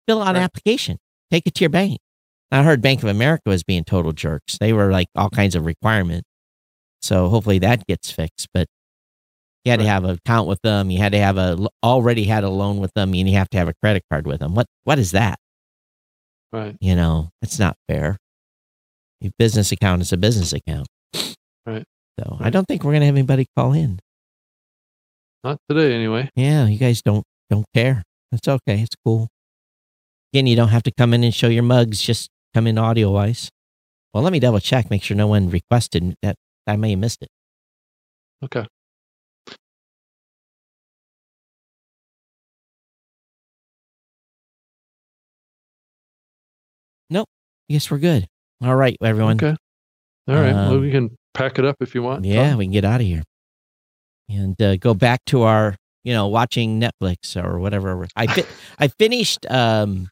Fill out an application, take it to your bank. I heard Bank of America was being total jerks. They were like all kinds of requirements. So hopefully that gets fixed. But you had to have an account with them. You had to have a already had a loan with them, and you have to have a credit card with them. What what is that? Right. You know, it's not fair. Business account is a business account. Right. So I don't think we're gonna have anybody call in. Not today, anyway. Yeah, you guys don't don't care. It's okay. It's cool. Again, you don't have to come in and show your mugs. Just come in audio wise. Well, let me double check, make sure no one requested that. I may have missed it. Okay. Nope. I guess we're good. All right, everyone. Okay. All right. well, Um, we can pack it up if you want. Yeah, Tom. we can get out of here and uh, go back to our, you know, watching Netflix or whatever. I fi- (sighs) I finished um,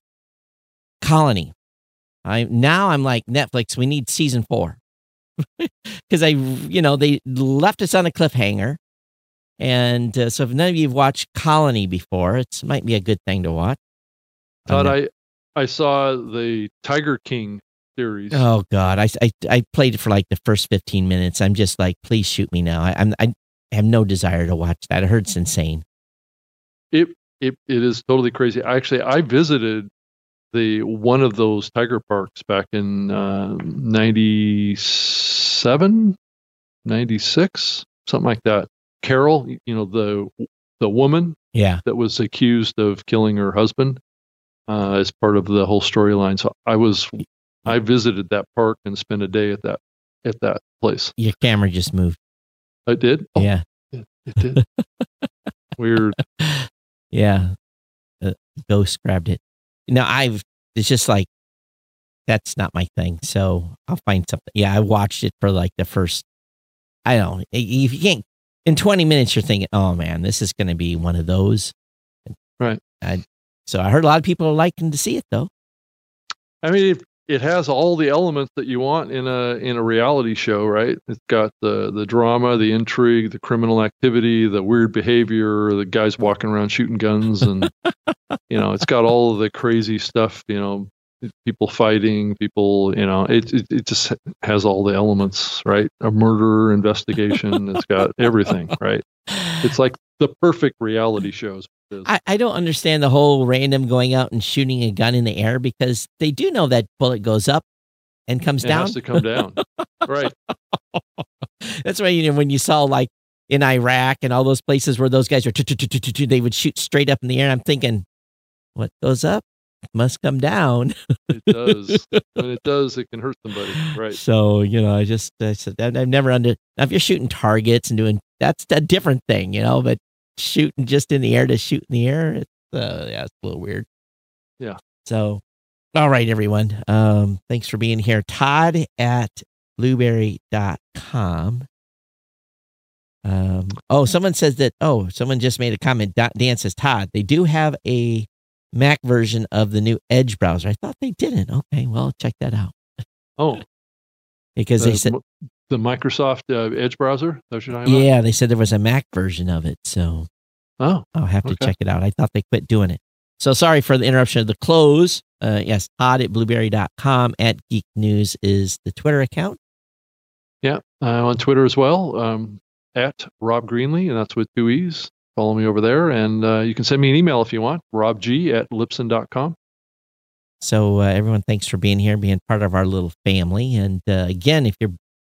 Colony. I now I'm like Netflix. We need season four (laughs) because I, you know, they left us on a cliffhanger, and uh, so if none of you've watched Colony before, it might be a good thing to watch. Todd, Um, I I saw the Tiger King series. Oh God, I, I I played it for like the first fifteen minutes. I'm just like, please shoot me now. I, I'm I have no desire to watch that. It hurts insane. It it it is totally crazy. Actually, I visited the one of those tiger parks back in uh, 97, 96, something like that. Carol, you know the the woman Yeah, that was accused of killing her husband uh, as part of the whole storyline. So I was I visited that park and spent a day at that at that place. your camera just moved. I did. Oh, Yeah, it, it did. (laughs) Weird. yeah. Uh, ghost grabbed it. No, I've. It's just like that's not my thing. So I'll find something. Yeah, I watched it for like the first. I don't. If you can't in twenty minutes, you're thinking, oh man, this is going to be one of those. Right. I, so I heard a lot of people are liking to see it though. I mean, it, it has all the elements that you want in a in a reality show, right? It's got the the drama, the intrigue, the criminal activity, the weird behavior, the guys walking around shooting guns, and (laughs) you know, it's got all of the crazy stuff. You know, people fighting, people. You know, it it, it just has all the elements, right? A murder investigation. it's got everything, right? It's like the perfect reality shows. I, I don't understand the whole random going out and shooting a gun in the air because they do know that bullet goes up and comes It down. has to come down, (laughs) right? That's why you know when you saw like in Iraq and all those places where those guys are they would shoot straight up in the air. I'm thinking, what goes up must come down. It does. when it does, it can hurt somebody, right? So you know, I just I said I've I've never under now if you're shooting targets and doing that's a different thing, you know. But shooting just in the air to shoot in the air, it's uh, yeah, it's a little weird. Yeah. So, all right, everyone. Um, thanks for being here. Todd at blubrry.com. Um, oh, someone says that. Oh, someone just made a comment. Da- Dan says, Todd, they do have a Mac version of the new Edge browser. I thought they didn't. Okay, well, check that out Oh, (laughs) because the, they said, the Microsoft uh, Edge browser. That's what you're about? yeah, they said there was a Mac version of it. So Oh, I'll have to Okay. check it out. I thought they quit doing it. So sorry for the interruption of the close. Uh, yes, Todd at blubrry.com at Geek News is the Twitter account. yeah. I'm on Twitter as well. Um, at Rob Greenlee, and that's with two E's. Follow me over there, and uh, you can send me an email if you want. RobG at Libsyn.com. So uh, everyone, thanks for being here, being part of our little family. And uh, again, if you're,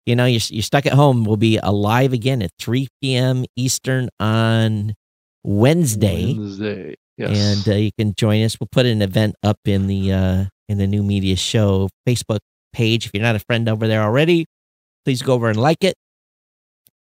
you know, you're, you're stuck at home, we'll be alive again at 3 p.m. Eastern on Wednesday, Wednesday. Yes. and uh, you can join us. We'll put an event up in the uh, in the new media show Facebook page. If you're not a friend over there already, please go over and like it.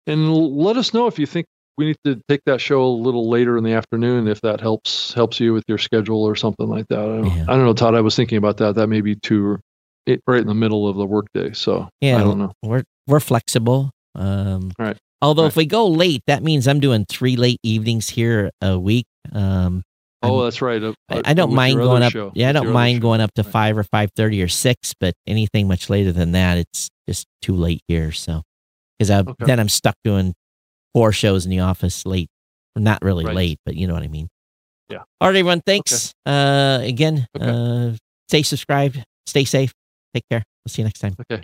and let us know if you think we need to take that show a little later in the afternoon if that helps helps you with your schedule or something like that. I don't, Yeah. I don't know, Todd. I was thinking about that. That may be too it, right in the middle of the workday. So Yeah, I don't know. we're we're flexible. Um, Right. Although Right. if we go late, that means I'm doing three late evenings here a week. Um, Oh, I'm- that's right. Uh, I, uh, I don't mind going up. show, yeah, I don't mind going up to Right. five or five thirty or six, but anything much later than that, it's just too late here. So, because Okay. then I'm stuck doing four shows in the office late. Not really Right. late, but you know what I mean. Yeah. All right, everyone. Thanks. Uh, again, Okay. uh, stay subscribed. Stay safe. Take care. We'll see you next time. Okay.